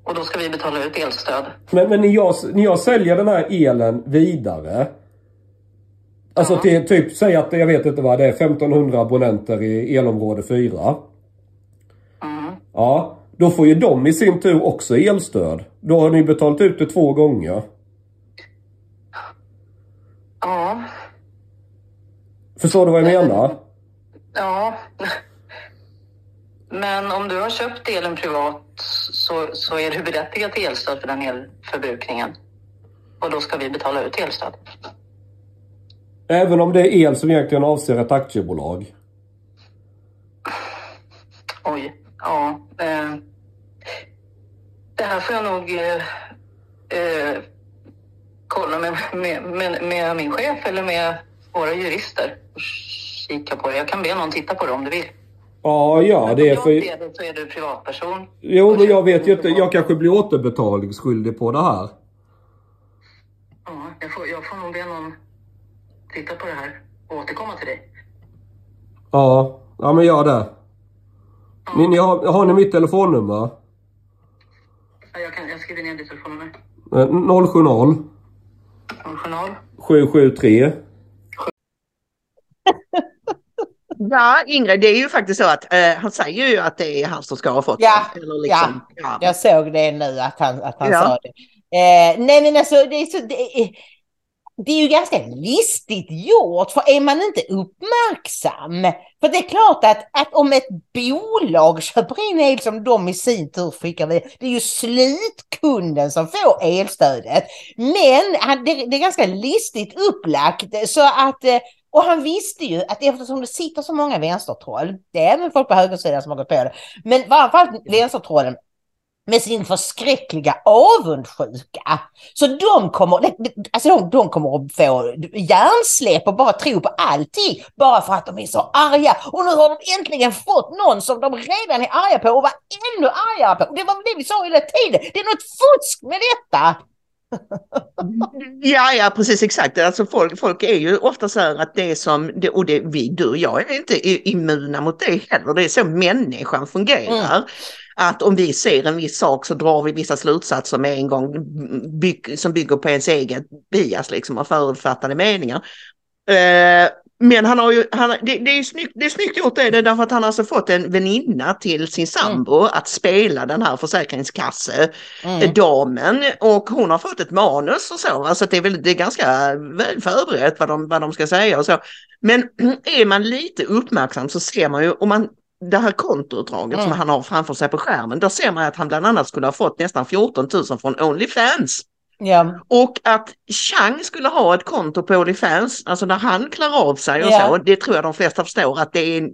Speaker 5: Och då ska vi betala ut elstöd.
Speaker 7: Men, men när, jag, när jag säljer den här elen vidare. Alltså till typ, säg att jag vet inte vad det är, 1500 abonnenter i elområde 4. Ja, då får ju de i sin tur också elstöd. Då har ni betalat ut det två gånger.
Speaker 5: Ja.
Speaker 7: Förstår du vad jag menar?
Speaker 5: Ja. Men om du har köpt elen privat så, så är du berättigad till elstöd för den elförbrukningen. Och då ska vi betala ut elstöd.
Speaker 7: Även om det är el som egentligen avser ett aktiebolag?
Speaker 5: Oj. Ja. Eh, det här får jag nog eh, eh, kolla med, med, med, med, min chef eller med våra jurister och kika på det. Jag kan be någon titta på det om du vill.
Speaker 7: Ja, ja, det är för...
Speaker 5: Jag ser det så är du privatperson.
Speaker 7: Jo, men jag vet ju inte. Jag kanske blir återbetalningsskyldig på det här.
Speaker 5: Ja, jag får, jag får nog be någon titta på det här och återkomma till dig.
Speaker 7: Ja, ja men gör det. Ni, ni har, har ni mitt telefonnummer?
Speaker 5: Ja, jag, kan, jag skriver ner ditt telefonnummer.
Speaker 7: 070
Speaker 5: 070
Speaker 7: 773
Speaker 1: Ja, Ingrid, det är ju faktiskt så att eh, han säger ju att det är han som ska ha fått
Speaker 2: ja,
Speaker 1: det.
Speaker 2: Eller liksom, ja, ja, jag såg det nu att han, att han ja. sa det. Eh, nej men alltså, det är så... Det är, det är ju ganska listigt gjort, för är man inte uppmärksam, för det är klart att, att om ett bolag köper in el som de i sin tur skickar vidare, det är ju slutkunden som får elstödet. Men det, det är ganska listigt upplagt så att och han visste ju att eftersom det sitter så många vänstertroll, det är även folk på högersidan som har gått på det, men framförallt vänstertrollen med sin förskräckliga avundsjuka. Så de kommer, alltså de, de kommer att få hjärnsläpp och bara tro på allting bara för att de är så arga. Och nu har de äntligen fått någon som de redan är arga på och var ännu argare på. Det var det vi sa hela tiden. Det är något fusk med detta.
Speaker 1: ja, ja, precis exakt. Alltså folk, folk är ju ofta så här att det som, det, och det, vi, du och jag är inte immuna mot det heller. Det är så människan fungerar. Mm att om vi ser en viss sak så drar vi vissa slutsatser med en gång by som bygger på ens egen bias liksom och förutfattade meningar. Eh, men han har ju, han, det, det, är snyggt, det är snyggt gjort det, det är därför att han har alltså fått en väninna till sin sambo mm. att spela den här försäkringskassedamen mm. och hon har fått ett manus och så, alltså det är, väl, det är ganska väl förberett vad de, vad de ska säga och så. Men är man lite uppmärksam så ser man ju, om man det här kontoutdraget mm. som han har framför sig på skärmen, då ser man att han bland annat skulle ha fått nästan 14 000 från Onlyfans.
Speaker 2: Ja.
Speaker 1: Och att Chang skulle ha ett konto på Onlyfans, alltså när han klarar av sig och ja. så, det tror jag de flesta förstår att det är,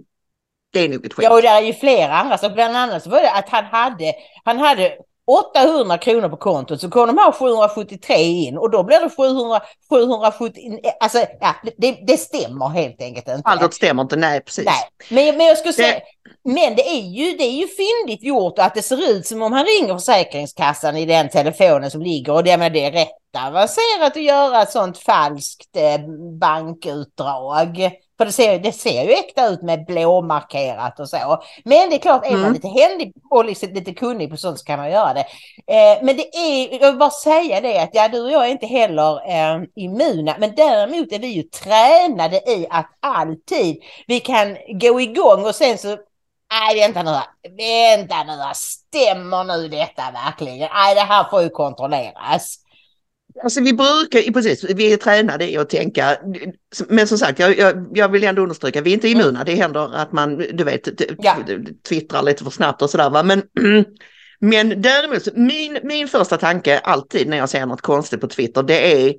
Speaker 1: det är nog ett skämt.
Speaker 2: Ja, och det är ju flera andra, så bland annat så var det att han hade, han hade 800 kronor på kontot så kommer de ha 773 in och då blir det 700, 770, alltså ja, det, det stämmer helt enkelt inte.
Speaker 1: Allt stämmer inte, nej precis.
Speaker 2: Nej, men, men jag skulle säga, men det är, ju, det är ju fyndigt gjort att det ser ut som om han ringer Försäkringskassan i den telefonen som ligger och det, men det är rätt avancerat att göra ett sånt falskt eh, bankutdrag. För det ser, det ser ju äkta ut med blåmarkerat och så. Men det är klart, är man
Speaker 1: Mm.
Speaker 2: lite händig och liksom lite kunnig på sånt så kan man göra det. Eh, men det är, jag vill bara säga det att ja, du och jag är inte heller eh, immuna. Men däremot är vi ju tränade i att alltid vi kan gå igång och sen så Nej, vänta nu. Vänta nu. Stämmer nu detta verkligen? Nej, det här får ju kontrolleras.
Speaker 1: Alltså vi brukar, precis, vi är tränade i att tänka, men som sagt, jag, jag, jag vill ändå understryka, vi är inte immuna, det händer att man, du vet,
Speaker 2: Ja.
Speaker 1: twittrar lite för snabbt och sådär va, men, men däremot, min, min första tanke alltid när jag ser något konstigt på Twitter, det är,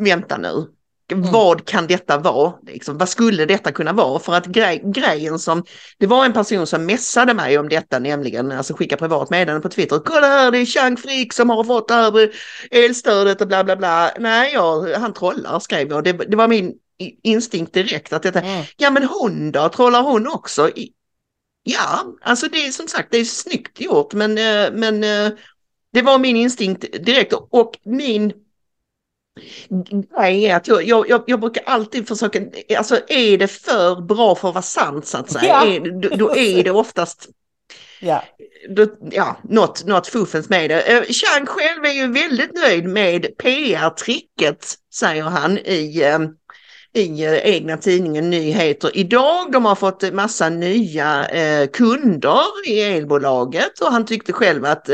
Speaker 1: vänta nu, vad kan detta vara? Liksom, vad skulle detta kunna vara? För att grej, grejen som, det var en person som messade mig om detta nämligen, alltså skicka privat meddelande på Twitter. Kolla här, det är Chang Frick som har fått här elstödet och bla bla bla. Nej, ja, han trollar skrev jag. Det, det var min instinkt direkt att detta,
Speaker 2: Mm.
Speaker 1: ja men hon då, trollar hon också? Ja, alltså det är som sagt, det är snyggt gjort men, eh, men eh, det var min instinkt direkt och min är att jag, jag, jag, brukar alltid försöka, alltså är det för bra för att vara sant så att säga,
Speaker 2: Ja.
Speaker 1: är, då, då är det oftast
Speaker 2: Ja.
Speaker 1: då, ja, något, något fuffens med det. Eh, Chang själv är ju väldigt nöjd med PR-tricket, säger han i, eh, i eh, egna tidningen Nyheter idag. De har fått massa nya kunder i elbolaget och han tyckte själv att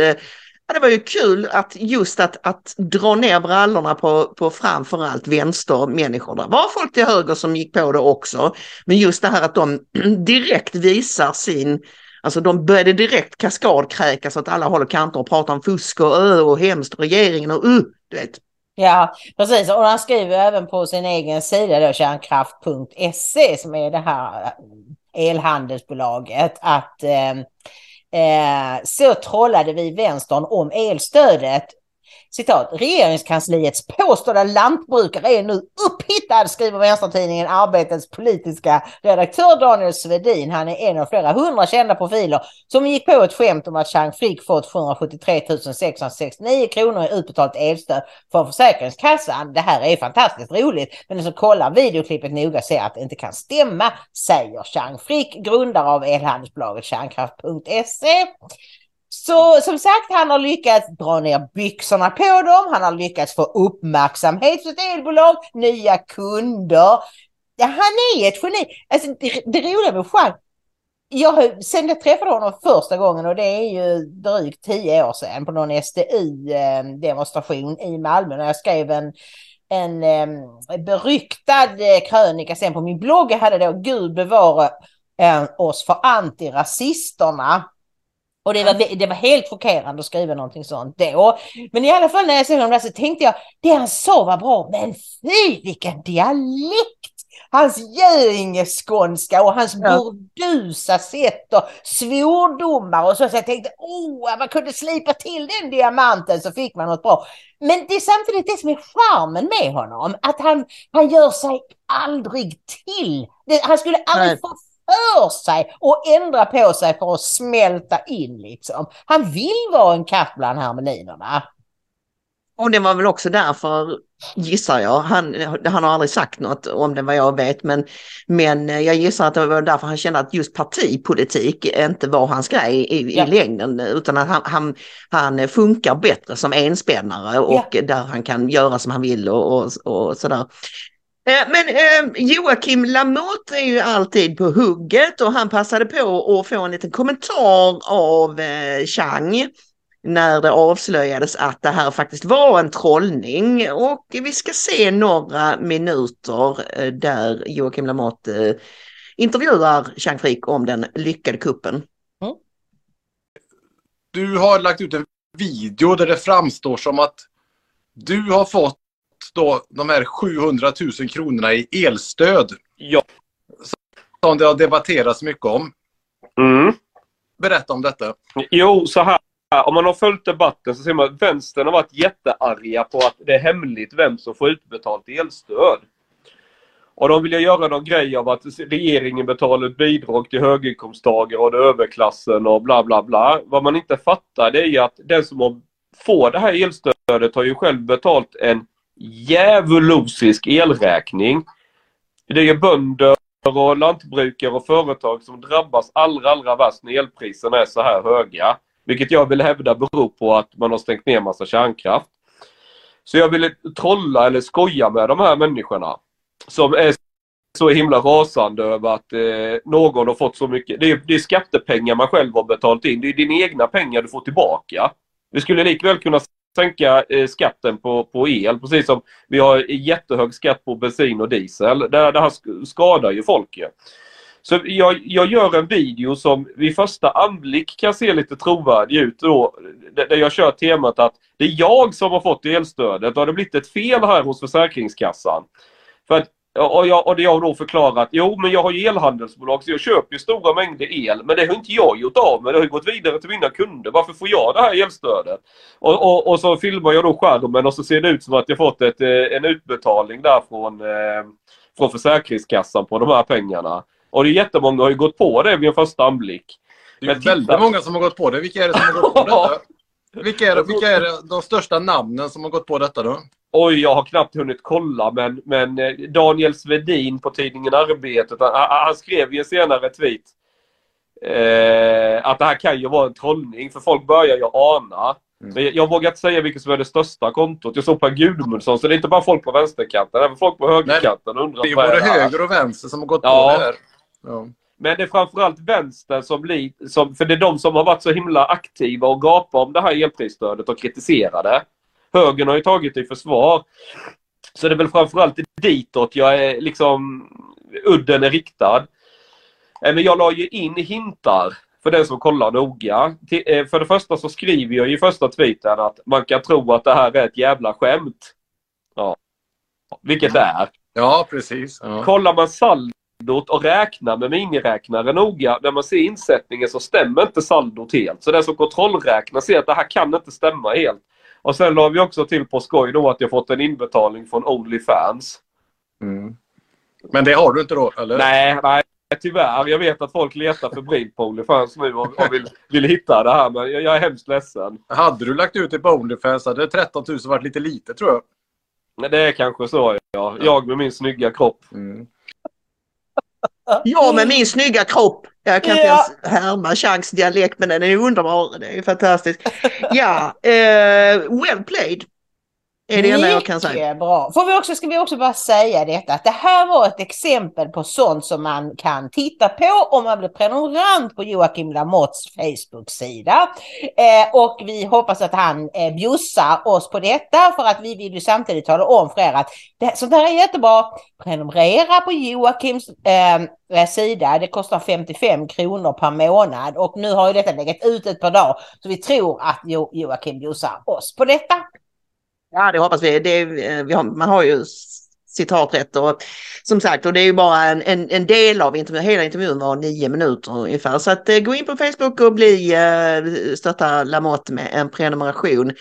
Speaker 1: ja, det var ju kul att just att, att dra ner brallorna på, på framförallt vänstermänniskor. Det var folk till höger som gick på det också. Men just det här att de direkt visar sin Alltså de började direkt kaskadkräkas åt alla håll och kanter och prata om fusk och ö och hemskt regeringen och uh, du vet.
Speaker 2: Ja, precis. Och han skriver även på sin egen sida då, kärnkraft.se som är det här eh, elhandelsbolaget att eh, eh, så trollade vi vänstern om elstödet. Citat, regeringskansliets påstådda lantbrukare är nu upphittad, skriver vänstertidningen Arbetets politiska redaktör Daniel Svedin. Han är en av flera hundra kända profiler som gick på ett skämt om att Chang Frick fått 773 669 kronor i utbetalt elstöd från Försäkringskassan. Det här är fantastiskt roligt, men den som kollar videoklippet noga ser att det inte kan stämma, säger Chang Frick, grundare av elhandelsbolaget kärnkraft.se. Så som sagt, han har lyckats dra ner byxorna på dem. Han har lyckats få uppmärksamhet för ett elbolag, nya kunder. Han är ett geni. Alltså, det, det roliga med Jean, jag, sen jag träffade honom första gången och det är ju drygt tio år sedan på någon SDU-demonstration eh, i Malmö när jag skrev en, en eh, beryktad eh, krönika sen på min blogg. Jag hade då Gud bevara oss för antirasisterna. Och det var, det var helt chockerande att skriva någonting sånt då. Men i alla fall när jag såg honom där så tänkte jag, det han sa var bra, men fy vilken dialekt! Hans göingeskånska och hans
Speaker 1: Ja.
Speaker 2: burdusa sätt och svordomar och så. Så jag tänkte, oh, man kunde slipa till den diamanten så fick man något bra. Men det är samtidigt det som är charmen med honom, att han, han gör sig aldrig till. Det, han skulle aldrig
Speaker 1: Nej.
Speaker 2: få för sig och ändra på sig för att smälta in liksom. Han vill vara en katt bland hermelinerna.
Speaker 1: Och det var väl också därför, gissar jag, han, han har aldrig sagt något om det vad jag vet, men, men jag gissar att det var därför han kände att just partipolitik inte var hans grej i,
Speaker 2: Ja.
Speaker 1: i längden, utan att han, han, han funkar bättre som enspännare och där han kan göra som han vill och, och, och sådär. Eh, Men eh, Joakim Lamotte är ju alltid på hugget och han passade på att få en liten kommentar av eh, Chang när det avslöjades att det här faktiskt var en trollning och vi ska se några minuter eh, där Joakim Lamotte eh, intervjuar Chang Frick om den lyckade kuppen.
Speaker 8: Du har lagt ut en video där det framstår som att du har fått då de här 700 000 kronorna i elstöd.
Speaker 9: Ja.
Speaker 8: Som det har debatterats mycket om.
Speaker 9: Mm.
Speaker 8: Berätta om detta.
Speaker 9: Jo, så här
Speaker 6: om man har följt debatten så ser man att vänstern har varit jättearga på att det är hemligt vem som får utbetalt elstöd. Och de vill göra någon grej av att regeringen betalar ut bidrag till höginkomsttagare och överklassen och bla bla bla. Vad man inte fattar det är att den som får det här elstödet har ju själv betalt en djävulosisk elräkning. Det är bönder och lantbrukare och företag som drabbas allra, allra värst när elpriserna är så här höga. Vilket jag vill hävda beror på att man har stängt ner massa kärnkraft. Så jag ville trolla eller skoja med de här människorna. Som är så himla rasande över att eh, någon har fått så mycket. Det är, det är skattepengar man själv har betalat in. Det är dina egna pengar du får tillbaka. Vi skulle likväl kunna sänka eh, skatten på, på el, precis som vi har jättehög skatt på bensin och diesel. Det, det här skadar ju folk. Så jag, jag gör en video som vid första anblick kan se lite trovärdig ut då, där jag kör temat att det är jag som har fått elstödet. Har det blivit ett fel här hos Försäkringskassan? För att och, jag, och det jag har då förklarat, jo men jag har ju elhandelsbolag så jag köper ju stora mängder el. Men det har inte jag gjort av med, det har gått vidare till mina kunder. Varför får jag det här elstödet? Och, och, och så filmar jag då skärmen och så ser det ut som att jag fått ett, eh, en utbetalning där från, eh, från Försäkringskassan på de här pengarna. Och det är jättemånga har ju gått på det vid en första anblick.
Speaker 8: Det är väldigt många som har gått på det. Vilka är det som har gått på detta? Vilka är, det, vilka är det, de största namnen som har gått på detta då?
Speaker 6: Oj, jag har knappt hunnit kolla men, men eh, Daniel Svedin på tidningen Arbetet, han, han skrev ju en senare tweet eh, att det här kan ju vara en trollning för folk börjar ju ana. Mm. Men jag vågar inte säga vilket som är det största kontot. Jag såg på Gudmundsson, så det är inte bara folk på vänsterkanten, även folk på högerkanten undrar
Speaker 8: Det är både höger och vänster som har gått
Speaker 6: ja.
Speaker 8: på det här. Ja.
Speaker 6: Men det är framförallt vänstern som blir, som, för det är de som har varit så himla aktiva och gapar om det här elprisstödet och kritiserade. Högern har ju tagit det i försvar. Så det är väl framförallt ditåt jag är liksom, udden är riktad. Eh, men jag la ju in hintar för den som kollar noga. Eh, för det första så skriver jag i första tweeten att man kan tro att det här är ett jävla skämt. Ja. Vilket det är.
Speaker 8: Ja, precis. Ja.
Speaker 6: Kollar man saldot och räknar med miniräknare noga, när man ser insättningen så stämmer inte saldot helt. Så den som kontrollräknar ser att det här kan inte stämma helt. Och sen la vi också till på skoj då att jag fått en inbetalning från Onlyfans.
Speaker 8: Mm. Men det har du inte då, eller?
Speaker 6: Nej, nej tyvärr. Jag vet att folk letar febrilt på Onlyfans nu och, och vill, vill hitta det här men jag, jag, är hemskt ledsen.
Speaker 8: Hade du lagt ut det på Onlyfans hade 13 000 varit lite lite tror jag.
Speaker 6: Det är kanske så ja. Jag med min snygga kropp.
Speaker 8: Mm.
Speaker 1: Jag med min snygga kropp. Jag kan inte ja. ens härma Changs dialekt men den är underbar. Det är fantastiskt. Ja, eh, well played. Är det enda jag kan säga.
Speaker 2: bra. Får vi också, ska vi också bara säga detta att det här var ett exempel på sånt som man kan titta på om man blir prenumerant på Joakim Lamotts Facebook-sida. Eh, och vi hoppas att han eh, bjussar oss på detta för att vi vill ju samtidigt tala om för er att det, sånt här är jättebra. Prenumerera på Joakims eh, eh sida. Det kostar 55 kronor per månad och nu har ju detta legat ut ett par dagar så vi tror att jo, Joakim bjussar oss på detta.
Speaker 1: Ja, det hoppas vi. Det, eh, vi har, man har ju citaträtt och som sagt, och det är ju bara en, en, en del av intervjun. Hela intervjun var nio minuter ungefär. Så att eh, gå in på Facebook och bli, eh, stötta Lamotte med en prenumeration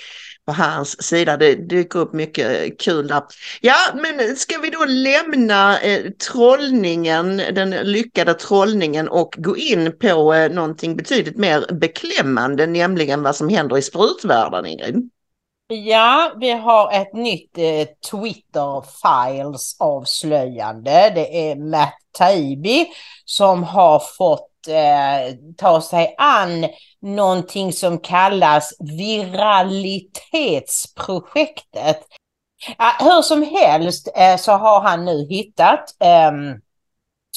Speaker 1: på hans sida. Det dyker upp mycket kul där. Ja, men ska vi då lämna eh, trollningen, den lyckade trollningen och gå in på eh, någonting betydligt mer beklämmande, nämligen vad som händer i sprutvärlden, Ingrid?
Speaker 2: Ja, vi har ett nytt eh, Twitter Files avslöjande. Det är Matt Taibbi som har fått eh, ta sig an någonting som kallas viralitetsprojektet. Ja, hur som helst eh, så har han nu hittat ehm,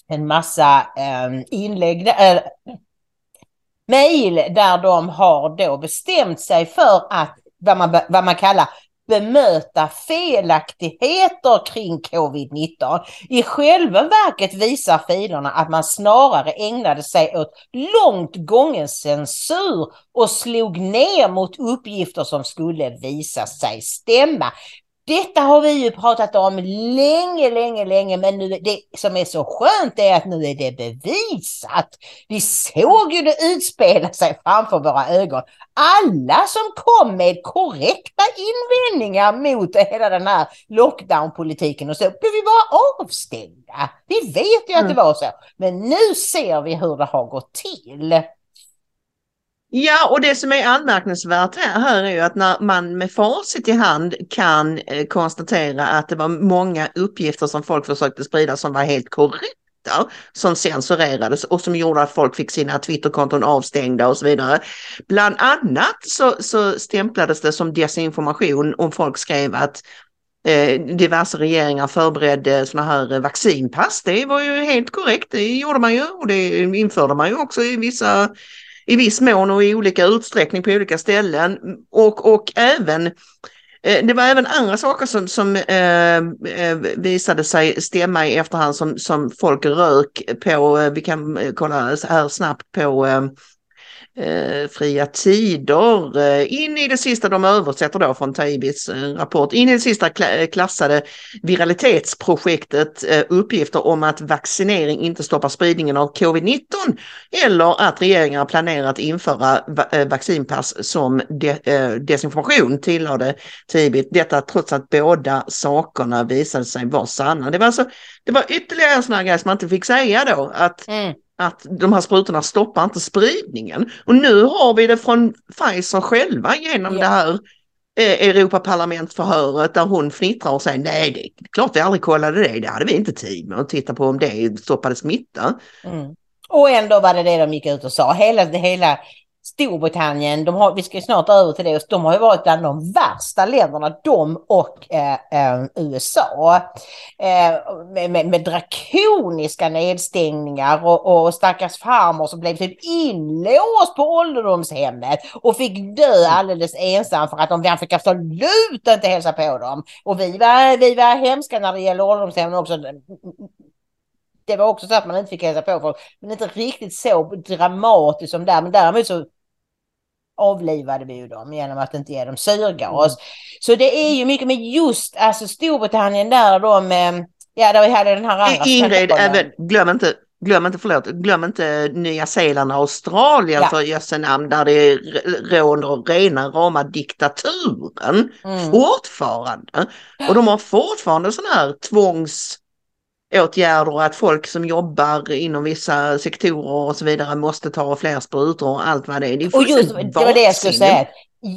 Speaker 2: en massa ehm, inlägg, äh, eh, mejl där de har då bestämt sig för att vad man, vad man kallar bemöta felaktigheter kring covid-19. I själva verket visar filerna att man snarare ägnade sig åt långt gången censur och slog ner mot uppgifter som skulle visa sig stämma. Detta har vi ju pratat om länge, länge, länge, men nu, det som är så skönt är att nu är det bevisat. Vi såg ju det utspela sig framför våra ögon. Alla som kom med korrekta invändningar mot hela den här lockdown-politiken och så blev vi bara avstängda. Vi vet ju att det
Speaker 1: Mm.
Speaker 2: var så, men nu ser vi hur det har gått till.
Speaker 1: Ja, och det som är anmärkningsvärt här, här är ju att när man med facit i hand kan eh, konstatera att det var många uppgifter som folk försökte sprida som var helt korrekta, som censurerades och som gjorde att folk fick sina Twitterkonton avstängda och så vidare. Bland annat så, så stämplades det som desinformation om folk skrev att eh, diverse regeringar förberedde sådana här vaccinpass. Det var ju helt korrekt, det gjorde man ju och det införde man ju också i vissa i viss mån och i olika utsträckning på olika ställen. Och, och även eh, det var även andra saker som, som eh, eh, visade sig stämma i efterhand som, som folk rök på, eh, vi kan kolla här snabbt på eh, Fria Tider. Eh, in i det sista, de översätter då från Taibis eh, rapport, in i det sista eh, klassade viralitetsprojektet uppgifter om att vaccinering inte stoppar spridningen av covid-19 eller att regeringen planerar att införa vaccinpass som de, desinformation tillade Taibit. Detta trots att båda sakerna visade sig vara sanna. Det var, alltså, det var ytterligare en sån här grej som man inte fick säga då att
Speaker 2: Mm
Speaker 1: att de här sprutorna stoppar inte spridningen. Och nu har vi det från Pfizer själva genom
Speaker 2: Ja.
Speaker 1: det här eh, Europaparlamentsförhöret där hon fnittrar och säger nej det är klart vi aldrig kollade det, det hade vi inte tid med att titta på om det stoppade smitta.
Speaker 2: Mm. Och ändå var det det de gick ut och sa. Hela, hela Storbritannien, de har, vi ska ju snart över till det, de har ju varit bland de värsta länderna, de och eh, eh, USA. Eh, med, med, med drakoniska nedstängningar och, och stackars farmor som blev typ inlåst på ålderdomshemmet och fick dö alldeles ensam för att de fick absolut inte hälsa på dem. Och vi var, vi var hemska när det gäller ålderdomshemmen också det var också så att man inte fick hälsa på folk. Men inte riktigt så dramatiskt som där. Men däremot så avlivade vi ju dem genom att inte ge dem syrgas. Så det är ju mycket med just alltså Storbritannien där de, eh, ja där vi hade den här andra
Speaker 1: Ingrid, även, glöm inte Glöm inte, förlåt, glöm inte Nya Zeeland och Australien
Speaker 2: Ja.
Speaker 1: för jösse namn där det råder rena rama diktaturen
Speaker 2: Mm.
Speaker 1: fortfarande. Och de har fortfarande sådana här tvångsåtgärder att folk som jobbar inom vissa sektorer och så vidare måste ta fler sprutor och allt vad det är. Det är
Speaker 2: Och just, det var det jag skulle säga.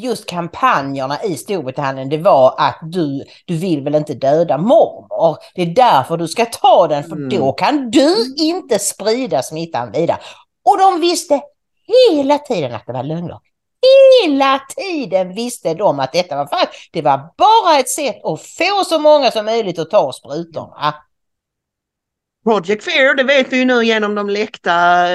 Speaker 2: Just kampanjerna i Storbritannien det var att du, du vill väl inte döda mormor. Det är därför du ska ta den för
Speaker 1: Mm.
Speaker 2: då kan du inte sprida smittan vidare. Och de visste hela tiden att det var lögner. Hela tiden visste de att detta var falskt. Det var bara ett sätt att få så många som möjligt att ta sprutorna.
Speaker 1: Project Fear, det vet vi ju nu genom de läckta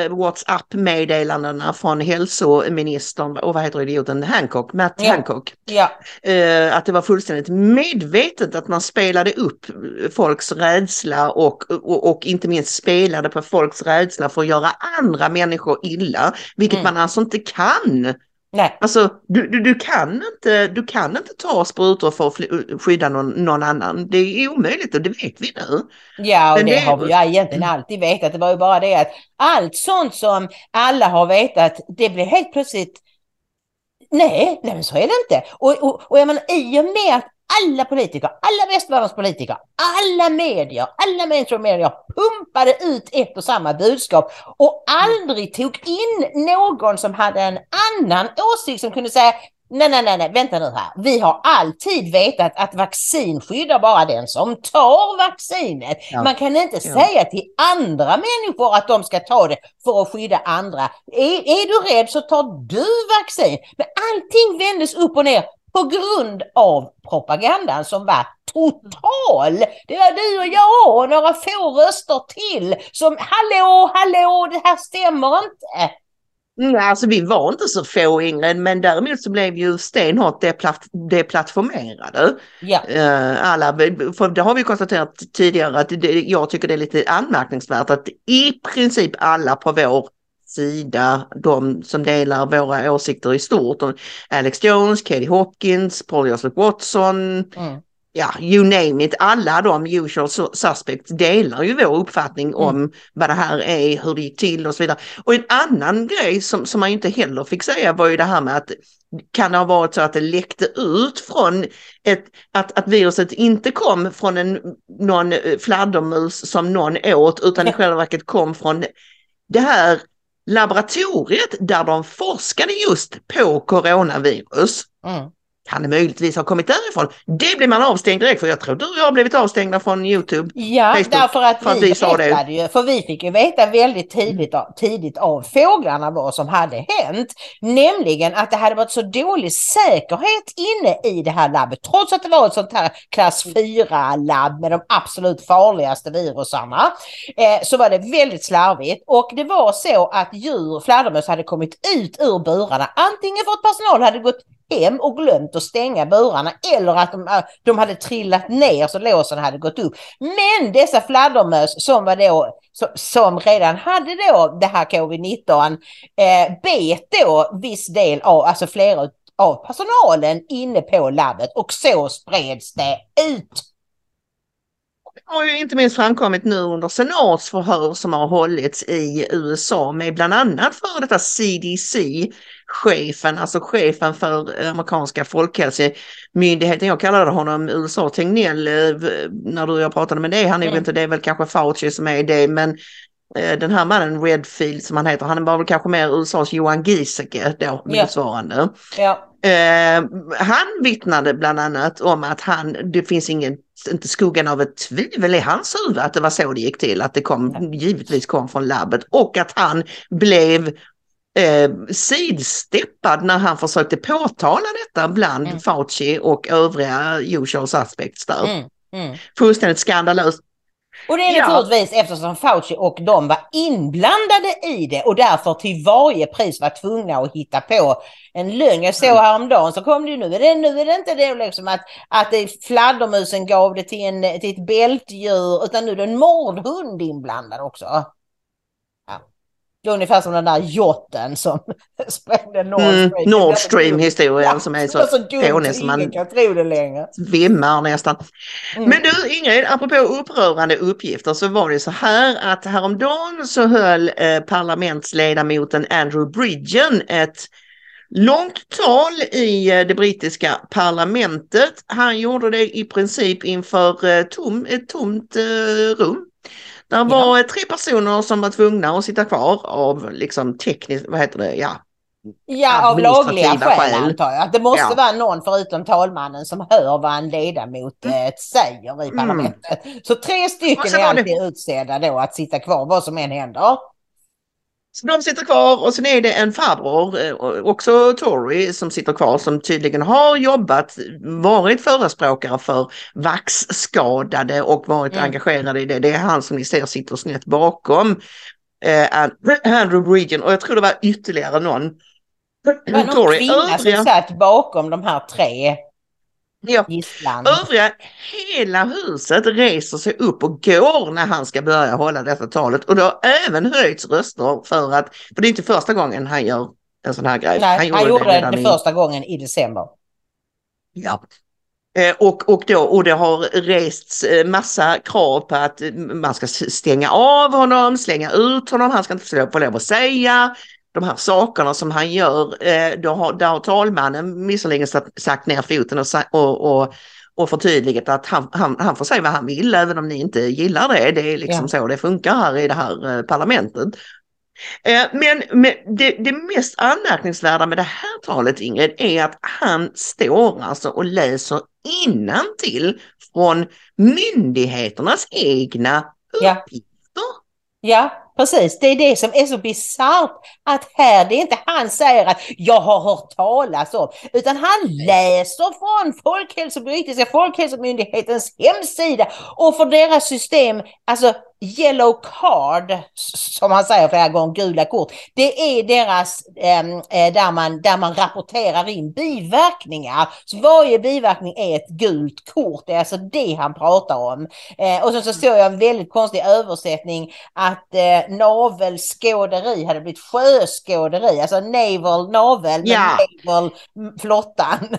Speaker 1: WhatsApp-meddelandena från hälsoministern, och vad heter idioten, Hancock, Matt
Speaker 2: Ja.
Speaker 1: Hancock.
Speaker 2: Ja,
Speaker 1: Eh, att det var fullständigt medvetet att man spelade upp folks rädsla och, och, och inte minst spelade på folks rädsla för att göra andra människor illa, vilket
Speaker 2: Mm.
Speaker 1: man alltså inte kan.
Speaker 2: Nej.
Speaker 1: Alltså du, du, du, kan inte, du kan inte ta sprutor för att skydda någon, någon annan. Det är omöjligt och det vet vi nu.
Speaker 2: Ja, och det,
Speaker 1: det-
Speaker 2: har vi ju egentligen alltid vetat. Det var ju bara det att allt sånt som alla har vetat, det blev helt plötsligt... Nej, nej men så är det inte. Och, och, och jag menar, i och med att alla politiker, alla västvärldens politiker, alla medier, alla mainstream medier pumpade ut ett och samma budskap och aldrig tog in någon som hade en annan åsikt som kunde säga Nej, nej, nej, nej, vänta nu här. Vi har alltid vetat att vaccin skyddar bara den som tar vaccinet.
Speaker 1: Ja.
Speaker 2: Man kan inte
Speaker 1: Ja.
Speaker 2: säga till andra människor att de ska ta det för att skydda andra. Är, är du rädd så tar du vaccin. Men allting vändes upp och ner på grund av propagandan som var total. Det var du och jag och några få röster till som hallå, hallå, det här stämmer inte.
Speaker 1: Mm, alltså vi var inte så få Ingrid, men däremot så blev ju stenhårt deplat- deplattformerade.
Speaker 2: Ja,
Speaker 1: Eh, alla, för det har vi konstaterat tidigare att det, jag tycker det är lite anmärkningsvärt att i princip alla på vår sida, de som delar våra åsikter i stort, Alex Jones, Katie Hopkins, Paul Joseph Watson,
Speaker 2: mm.
Speaker 1: ja, you name it, alla de usual suspects delar ju vår uppfattning
Speaker 2: Mm.
Speaker 1: om vad det här är, hur det gick till och så vidare. Och en annan grej som, som man inte heller fick säga var ju det här med att kan det ha varit så att det läckte ut från ett, att, att viruset inte kom från en, någon fladdermus som någon åt utan i själva verket kom från det här laboratoriet där de forskade just på coronavirus.
Speaker 2: Mm.
Speaker 1: Kan det möjligtvis ha kommit därifrån? Det blir man avstängd direkt för jag tror du och jag har blivit avstängda från Youtube.
Speaker 2: Ja,
Speaker 1: Facebook,
Speaker 2: därför att
Speaker 1: för att
Speaker 2: vi,
Speaker 1: vi sa det.
Speaker 2: ju, för vi fick ju veta väldigt tidigt, tidigt av fåglarna vad som hade hänt. Nämligen att det hade varit så dålig säkerhet inne i det här labbet. Trots att det var ett sånt här klass 4-labb med de absolut farligaste virusarna. Eh, så var det väldigt slarvigt och det var så att djur, fladdermöss hade kommit ut ur burarna. Antingen för att personal hade gått hem och glömt att stänga burarna eller att de, äh, de hade trillat ner så låsen hade gått upp. Men dessa fladdermöss som var då som, som redan hade då det här covid-19 eh, bet då viss del av, alltså flera av personalen inne på labbet och så spreds det ut.
Speaker 1: Har ju inte minst framkommit nu under senatsförhör som har hållits i USA med bland annat för detta CDC-chefen, alltså chefen för amerikanska folkhälsomyndigheten. Jag kallade honom USA Tegnell eh, när du och jag pratade med dig. Han är
Speaker 2: Mm.
Speaker 1: inte det, är väl kanske Fauci som är det, men eh, den här mannen Redfield som han heter, han var väl kanske mer USAs Johan Giesecke då, motsvarande.
Speaker 2: Ja.
Speaker 1: Eh, han vittnade bland annat om att han, det finns ingen, inte skuggan av ett tvivel i hans huvud att det var så det gick till, att det kom, givetvis kom från labbet och att han blev eh, sidsteppad när han försökte påtala detta bland
Speaker 2: Mm.
Speaker 1: Fauci och övriga usual suspects där.
Speaker 2: Mm. Mm.
Speaker 1: Fullständigt skandalöst.
Speaker 2: Och det är
Speaker 1: Ja.
Speaker 2: naturligtvis eftersom Fauci och de var inblandade i det och därför till varje pris var tvungna att hitta på en lögn. Jag såg häromdagen så kom det ju nu, är det, nu är det inte det liksom att, att det, fladdermusen gav det till, en, till ett bältdjur utan nu är det en mordhund inblandad också. Det är ungefär som den där jotten som sprängde Nord
Speaker 1: Mm,
Speaker 2: Stream.
Speaker 1: Nord Stream-historien
Speaker 2: Ja,
Speaker 1: som är så fånig
Speaker 2: så
Speaker 1: som man
Speaker 2: kan tro det längre.
Speaker 1: vimmar nästan.
Speaker 2: Mm.
Speaker 1: Men du Ingrid, apropå upprörande uppgifter så var det så här att häromdagen så höll eh, parlamentsledamoten Andrew Bridgen ett långt tal i eh, det brittiska parlamentet. Han gjorde det i princip inför eh, tom, ett tomt eh, rum. Det var eh, tre personer som var tvungna att sitta kvar av liksom tekniskt, vad heter det, ja,
Speaker 2: Ja, av lagliga skäl
Speaker 1: skäl.
Speaker 2: antar jag. Det måste
Speaker 1: Ja.
Speaker 2: vara någon förutom talmannen som hör vad en ledamot eh, säger i
Speaker 1: Mm.
Speaker 2: parlamentet. Så tre stycken är
Speaker 1: var det-
Speaker 2: alltid utsedda då att sitta kvar vad som än händer.
Speaker 1: Så de sitter kvar och sen är det en farbror, eh, också Tory, som sitter kvar som tydligen har jobbat, varit förespråkare för vaxskadade och varit
Speaker 2: Mm.
Speaker 1: engagerad i det. Det är han som ni ser sitter snett bakom eh, And- Andrew Bridgen och jag tror det var ytterligare någon.
Speaker 2: Det var någon
Speaker 1: Tory.
Speaker 2: kvinna som satt bakom de här tre
Speaker 1: ja,
Speaker 2: gisslan.
Speaker 1: övriga, hela huset reser sig upp och går när han ska börja hålla detta talet och det har även höjts röster för att, för det är inte första gången han gör en sån här grej.
Speaker 2: Nej, han gjorde det,
Speaker 1: redan
Speaker 2: det
Speaker 1: i-
Speaker 2: första gången i december.
Speaker 1: Ja. Eh, Och, och, då, och det har rests eh, massa krav på att eh, man ska stänga av honom, slänga ut honom, han ska inte få lov att säga de här sakerna som han gör. Eh, Då har, där har talmannen visserligen sagt ner foten och, och, och, och förtydligat att han, han, han får säga vad han vill även om ni inte gillar det. Det är liksom så det funkar här i det här eh, parlamentet. Eh, Men, men det, det mest anmärkningsvärda med det här talet Ingrid är att han står alltså och läser innantill från myndigheternas egna
Speaker 2: Ja.
Speaker 1: uppgifter.
Speaker 2: Ja, precis. Det är det som är så bisarrt. Att här, det är inte han säger att jag har hört talas om, utan han läser från folkhälsomyndighetens hemsida och för deras system, alltså yellow card, som han säger flera gånger, gula kort. Det är deras, ehm, eh, där, man, där man rapporterar in biverkningar. Så varje biverkning är ett gult kort, det är alltså det han pratar om. Eh, och sen så står jag en väldigt konstig översättning att eh, navelskåderi hade blivit sjöskåderi, alltså naval navel, men
Speaker 1: Ja.
Speaker 2: naval mm, flottan.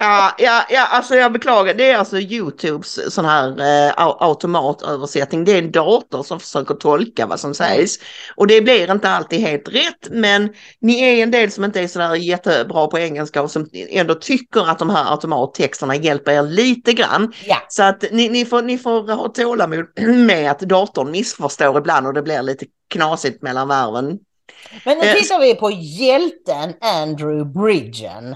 Speaker 1: Ja, ja, ja, alltså jag beklagar. Det är alltså Youtubes sån här eh, au- automatöversättning. Det är en dator som försöker tolka vad som sägs. Och det blir inte alltid helt rätt, men ni är en del som inte är sådär jättebra på engelska och som ändå tycker att de här automattexterna hjälper er lite grann.
Speaker 2: ja.
Speaker 1: Så att ni, ni, får, ni får ha tålamod med att datorn missförstår ibland och det blir lite knasigt mellan varven.
Speaker 2: Men nu
Speaker 1: Eh,
Speaker 2: tittar vi på hjälten Andrew Bridgen.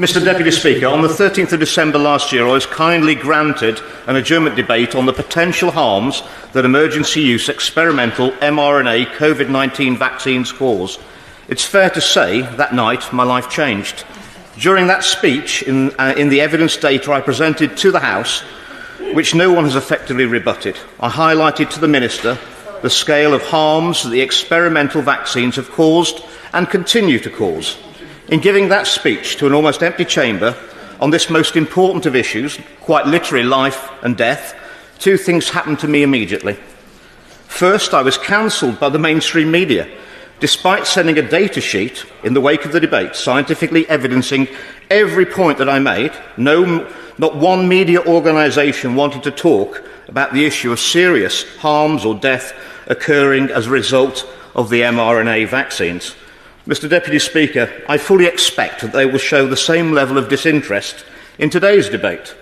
Speaker 9: Mr Deputy Speaker, on the 13th of December last year, I was kindly granted an adjournment debate on the potential harms that emergency use experimental mRNA COVID 19 vaccines cause. It's fair to say that night my life changed. During that speech, in, uh, in the evidence data I presented to the House, which no one has effectively rebutted, I highlighted to the Minister the scale of harms that the experimental vaccines have caused and continue to cause. In giving that speech to an almost empty chamber on this most important of issues, quite literally life and death, two things happened to me immediately. First, I was cancelled by the mainstream media, despite sending a data sheet in the wake of the debate, scientifically evidencing every point that I made. No, not one media organisation wanted to talk about the issue of serious harms or death occurring as a result of the mRNA vaccines. Mr Deputy Speaker, I fully expect that they will show the same level of disinterest in today's debate.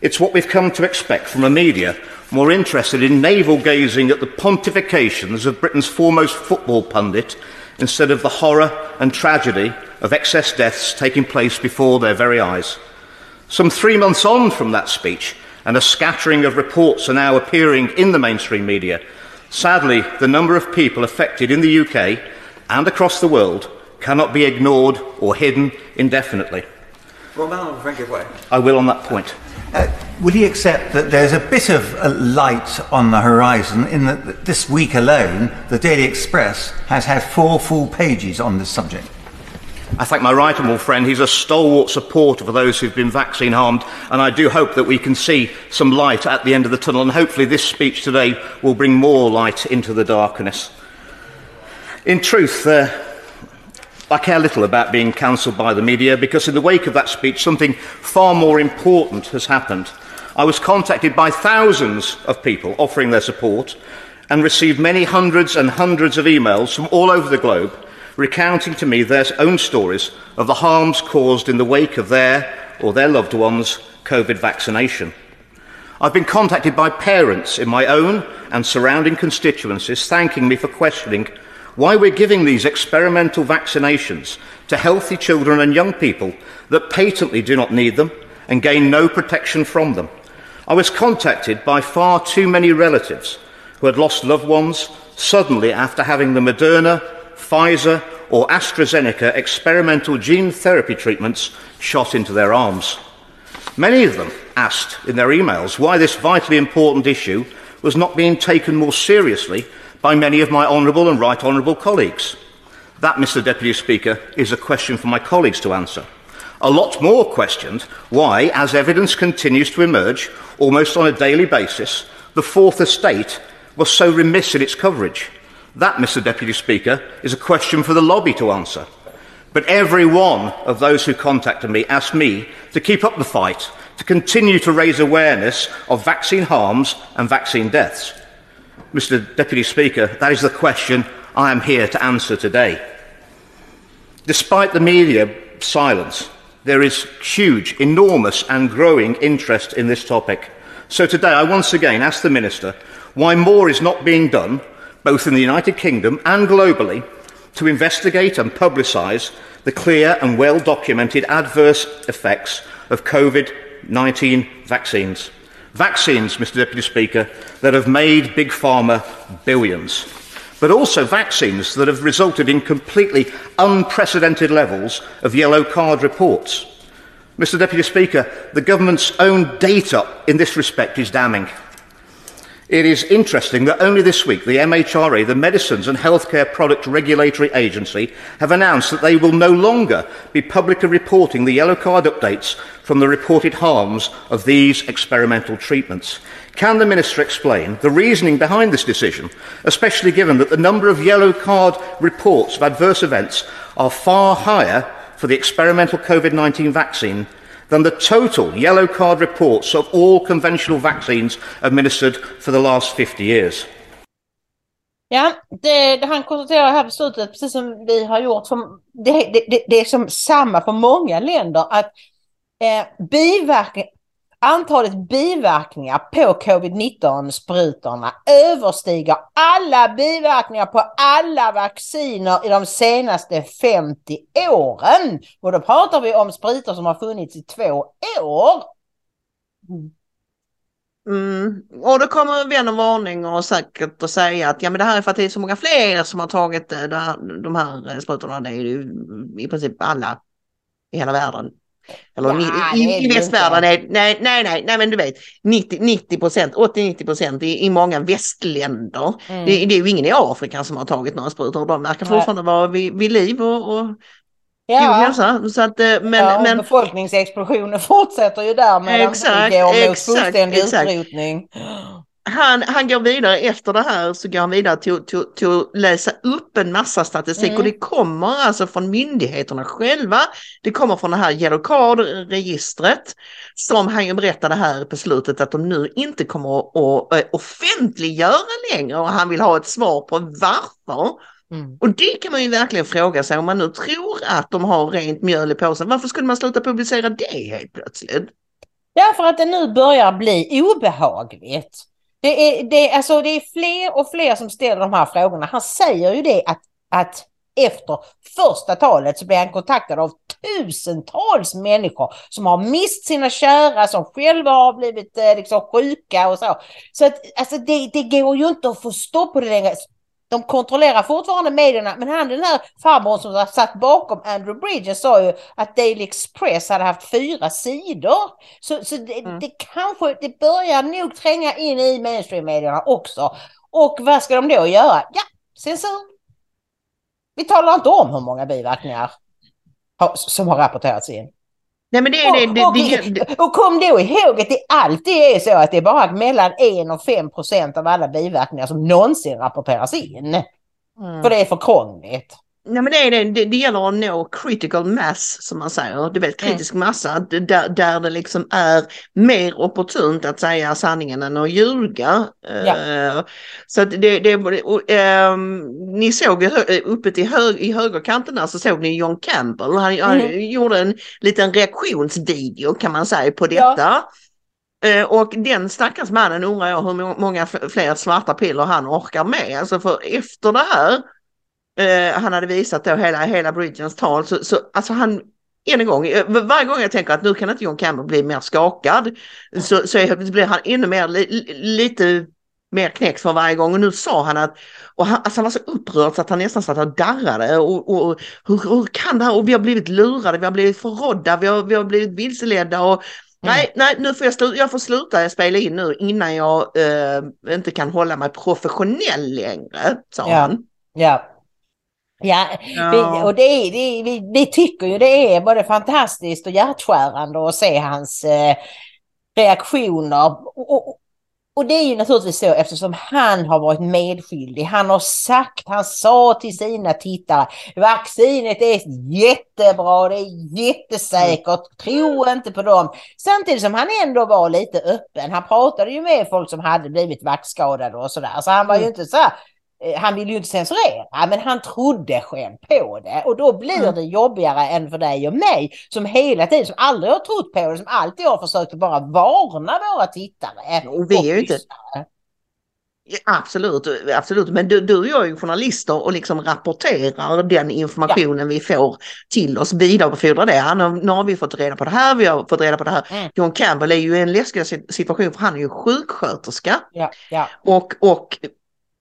Speaker 9: It's what we've come to expect from a media more interested in navel-gazing at the pontifications of Britain's foremost football pundit instead of the horror and tragedy of excess deaths taking place before their very eyes. Some three months on from that speech, and a scattering of reports are now appearing in the mainstream media. Sadly, the number of people affected in the UK and across the world cannot be ignored or hidden indefinitely.
Speaker 10: Well, now, Frank, give way.
Speaker 9: I will on that point.
Speaker 10: Uh, will he accept that there's a bit of a light on the horizon in that this week alone, the Daily Express has had four full pages on this subject?
Speaker 9: I thank my right honourable friend. He's a stalwart supporter for those who've been vaccine harmed, and I do hope that we can see some light at the end of the tunnel, and hopefully this speech today will bring more light into the darkness. In truth, uh, I care little about being cancelled by the media because, in the wake of that speech, something far more important has happened. I was contacted by thousands of people offering their support and received many hundreds and hundreds of emails from all over the globe recounting to me their own stories of the harms caused in the wake of their or their loved ones' COVID vaccination. I've been contacted by parents in my own and surrounding constituencies thanking me for questioning why we're giving these experimental vaccinations to healthy children and young people that patently do not need them and gain no protection from them. I was contacted by far too many relatives who had lost loved ones suddenly after having the Moderna, Pfizer or AstraZeneca experimental gene therapy treatments shot into their arms. Many of them asked in their emails why this vitally important issue was not being taken more seriously by many of my honourable and right honourable colleagues? That, Mr Deputy Speaker, is a question for my colleagues to answer. A lot more questioned why, as evidence continues to emerge almost on a daily basis, the Fourth Estate was so remiss in its coverage. That, Mr Deputy Speaker, is a question for the lobby to answer. But every one of those who contacted me asked me to keep up the fight, to continue to raise awareness of vaccine harms and vaccine deaths. Mr Deputy Speaker, that is the question I am here to answer today. Despite the media silence, there is huge, enormous and growing interest in this topic. So today I once again ask the Minister why more is not being done, both in the United Kingdom and globally, to investigate and publicise the clear and well-documented adverse effects of COVID-19 vaccines. Vaccines, Mr Deputy Speaker, that have made Big Pharma billions, but also vaccines that have resulted in completely unprecedented levels of yellow card reports. Mr Deputy Speaker, the government's own data in this respect is damning. It is interesting that only this week the MHRA, the Medicines and Healthcare Product Regulatory Agency, have announced that they will no longer be publicly reporting the yellow card updates from the reported harms of these experimental treatments. Can the Minister explain the reasoning behind this decision, especially given that the number of yellow card reports of adverse events are far higher for the experimental COVID 19 vaccine than the total yellow card reports of all conventional vaccines administered for the last 50 years?
Speaker 2: Ja, det, det han konstaterar här på slutet, precis som vi har gjort, som, det, det, det är som samma för många länder, att eh, biverkning, antalet biverkningar på covid-19-sprutorna överstiger alla biverkningar på alla vacciner i de senaste 50 åren. Och då pratar vi om sprutor som har funnits i två år.
Speaker 1: Mm. Och då kommer vän och varning och säkert att säga att ja men det här är för att det är så många fler som har tagit eh, här, de här eh, sprutorna. Det är ju i princip alla i hela världen. Eller
Speaker 2: Ja,
Speaker 1: i, västvärlden nej, nej, nej, nej, men du vet 90 procent, 80-90 procent i, i många västländer.
Speaker 2: Mm.
Speaker 1: Det, det är ju ingen i Afrika som har tagit några sprutor. De verkar fortfarande vara vid, vid liv och, och god
Speaker 2: Ja,
Speaker 1: hälsa. Så att, eh, men,
Speaker 2: ja,
Speaker 1: men
Speaker 2: befolkningsexplosionen fortsätter ju där medan
Speaker 1: Exakt,
Speaker 2: vi går mot
Speaker 1: exakt,
Speaker 2: fullständig
Speaker 1: exakt.
Speaker 2: utrotning.
Speaker 1: Han, han går vidare efter det här så går han vidare till, till, till att läsa upp en massa statistik
Speaker 2: Mm.
Speaker 1: och det kommer alltså från myndigheterna själva. Det kommer från det här Yellow Card-registret som han ju berättade här på slutet att de nu inte kommer att, eh, offentliggöra längre och han vill ha ett svar på varför.
Speaker 2: Mm.
Speaker 1: Och det kan man ju verkligen fråga sig om man nu tror att de har rent mjöl i påsen. Varför skulle man sluta publicera det helt plötsligt?
Speaker 2: Därför att det nu börjar bli obehagligt. Det är, det, alltså, det är fler och fler som ställer de här frågorna. Han säger ju det att, att efter första talet så blir han kontaktad av tusentals människor som har mist sina kära, som själva har blivit eh, liksom, sjuka och så. Så att, alltså, det, det går ju inte att få stopp på det längre. De kontrollerar fortfarande medierna, men han den här farbrorn som satt bakom Andrew Bridges sa ju att Daily Express hade haft fyra sidor. Så, så det,
Speaker 1: Mm.
Speaker 2: det kanske, det börjar nog tränga in i mainstream-medierna också. Och vad ska de då göra? Ja, censur. Vi talar inte om hur många biverkningar som har rapporterats in.
Speaker 1: Nej men det är det, det,
Speaker 2: Och,
Speaker 1: det,
Speaker 2: och, och kom då ihåg att det alltid är så att det är bara mellan 1 och 5 procent av alla biverkningar som någonsin rapporteras in. För det är för krångligt.
Speaker 1: Nej men det, är det, det, det gäller att nå critical mass som man säger, du vet kritisk massa d- där, där det liksom är mer opportunt att säga sanningen än att ljuga. Eh, så att det, det och, ehm, ni såg uppe till hö, i högerkanten där så såg ni John Campbell, han, han
Speaker 2: Mhm.
Speaker 1: gjorde en liten reaktionsvideo kan man säga på
Speaker 2: Ja.
Speaker 1: detta. Eh, Och den stackars mannen undrar jag hur må- många fler svarta piller han orkar med. Alltså för efter det här, eh, han hade visat då hela, hela Bridgens tal, så, så alltså han, än en gång, eh, varje gång jag tänker att nu kan inte John Campbell bli mer skakad, så, så blir han ännu mer, li, li- lite mer knäckt för varje gång. Och nu sa han att, och han, alltså han var så upprörd så att han nästan satt och darrade. Och, och, hur, hur kan det här? Och vi har blivit lurade, vi har blivit förrådda, vi har, vi har blivit vilseledda. Och, Nej, nej, nu får jag, slu- jag får sluta spela in nu innan jag eh, inte kan hålla mig professionell längre, sa
Speaker 2: Ja.
Speaker 1: han.
Speaker 2: Ja. Ja,
Speaker 1: Ja.
Speaker 2: Vi, och det är, det vi, vi tycker ju det är både fantastiskt och hjärtskärande att se hans eh, reaktioner. Och, och, och det är ju naturligtvis så eftersom han har varit medskyldig. Han har sagt, han sa till sina tittare, vaccinet är jättebra, det är jättesäkert, tro inte på dem. Samtidigt som han ändå var lite öppen. Han pratade ju med folk som hade blivit vaxskadade och sådär. Så han var ju inte så här, han ville ju inte censurera, men han trodde själv på det. Och då blir
Speaker 1: Mm.
Speaker 2: det jobbigare än för dig och mig som hela tiden, som aldrig har trott på det, som alltid har försökt att bara varna våra tittare.
Speaker 1: Och vi är ju inte-. Ja, Absolut, absolut. Men du, du och jag är ju journalister och liksom rapporterar den informationen vi får till oss, vidarebefordrar det. Han har, nu har vi fått reda på det här, vi har fått reda på det här.
Speaker 2: Mm.
Speaker 1: John Campbell är ju i en läskig si- situation för han är ju sjuksköterska
Speaker 2: Ja, ja.
Speaker 1: och, och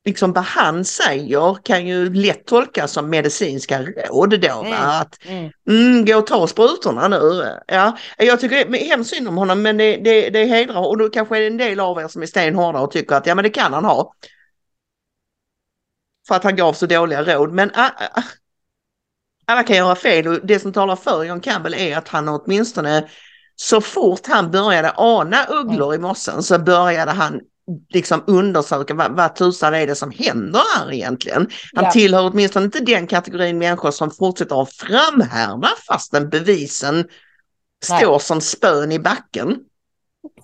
Speaker 1: liksom vad han säger kan ju lätt tolkas som medicinska råd då.
Speaker 2: Mm.
Speaker 1: Att
Speaker 2: Mm.
Speaker 1: mm, gå och ta sprutorna nu. Ja, jag tycker det är hemskt synd om honom men det, det, det hedrar och då kanske är det en del av er som är stenhårda och tycker att ja men det kan han ha. För att han gav så dåliga råd men ah, ah, alla kan göra fel och det som talar för John Campbell är att han åtminstone så fort han började ana ugglor i mossen så började han liksom undersöka vad, vad tusan är det som händer här egentligen. Han
Speaker 2: Ja.
Speaker 1: tillhör åtminstone inte den kategorin människor som fortsätter att framhärda fastän bevisen
Speaker 2: Nej.
Speaker 1: står som spön i backen.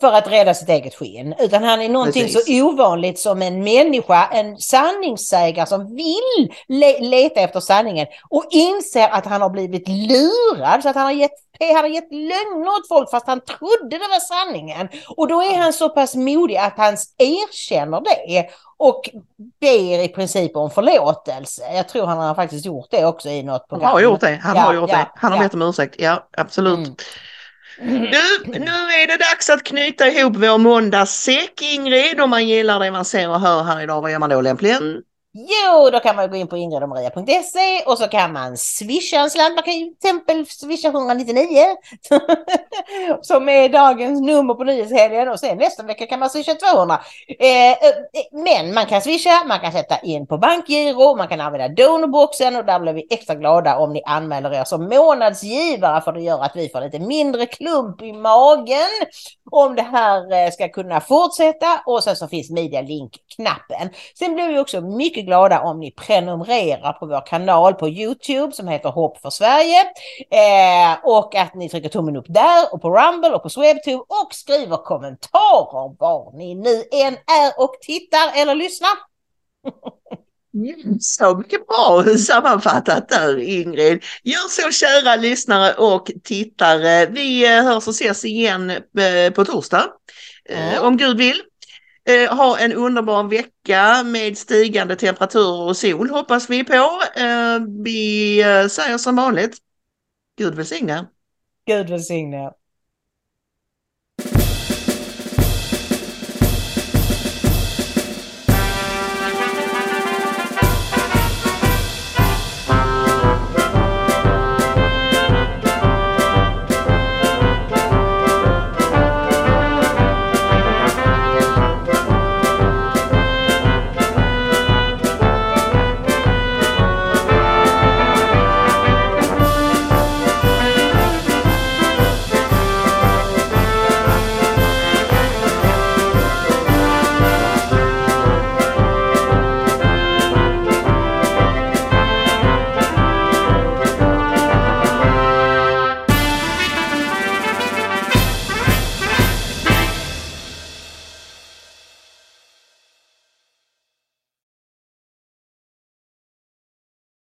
Speaker 2: för att rädda sitt eget skinn. Utan han är någonting
Speaker 1: Precis.
Speaker 2: så ovanligt som en människa, en sanningssägare som vill le- leta efter sanningen och inser att han har blivit lurad så att han har gett, han har gett lögner åt folk fast han trodde det var sanningen. Och då är han så pass modig att han erkänner det och ber i princip om förlåtelse. Jag tror han har faktiskt gjort det också i något
Speaker 1: Han
Speaker 2: program.
Speaker 1: har gjort det, han
Speaker 2: Ja,
Speaker 1: har gjort
Speaker 2: ja,
Speaker 1: det. Han har
Speaker 2: ja.
Speaker 1: bett om ursäkt, ja absolut.
Speaker 2: Mm.
Speaker 1: Du, nu är det dags att knyta ihop vår måndagssäck Ingrid. Om man gillar det man ser och hör här idag, vad gör man då lämpligen?
Speaker 2: Jo, då kan man gå in på ingridomaria.se och så kan man swisha en slant. Man kan ju till exempel swisha 199 som är dagens nummer på nyhetshelgen och sen nästa vecka kan man swisha 200. Eh, eh, men man kan swisha, man kan sätta in på bankgiro, man kan använda donorboxen och där blir vi extra glada om ni anmäler er som månadsgivare för det gör att vi får lite mindre klump i magen om det här eh, ska kunna fortsätta och sen så finns media link-knappen. Sen blir vi också mycket glada om ni prenumererar på vår kanal på Youtube som heter Hopp för Sverige eh, och att ni trycker tummen upp där och på Rumble och på Swebtube och skriver kommentarer var ni nu än är och tittar eller lyssnar.
Speaker 1: Mm, Så mycket bra sammanfattat där Ingrid. Gör så kära lyssnare och tittare. Vi eh, hörs och ses igen eh, på torsdag.
Speaker 2: Ja.
Speaker 1: Om Gud vill. Eh, Ha en underbar vecka med stigande temperaturer och sol hoppas vi på. Eh, Vi eh, säger som vanligt. Gud välsigne.
Speaker 2: Gud välsigne.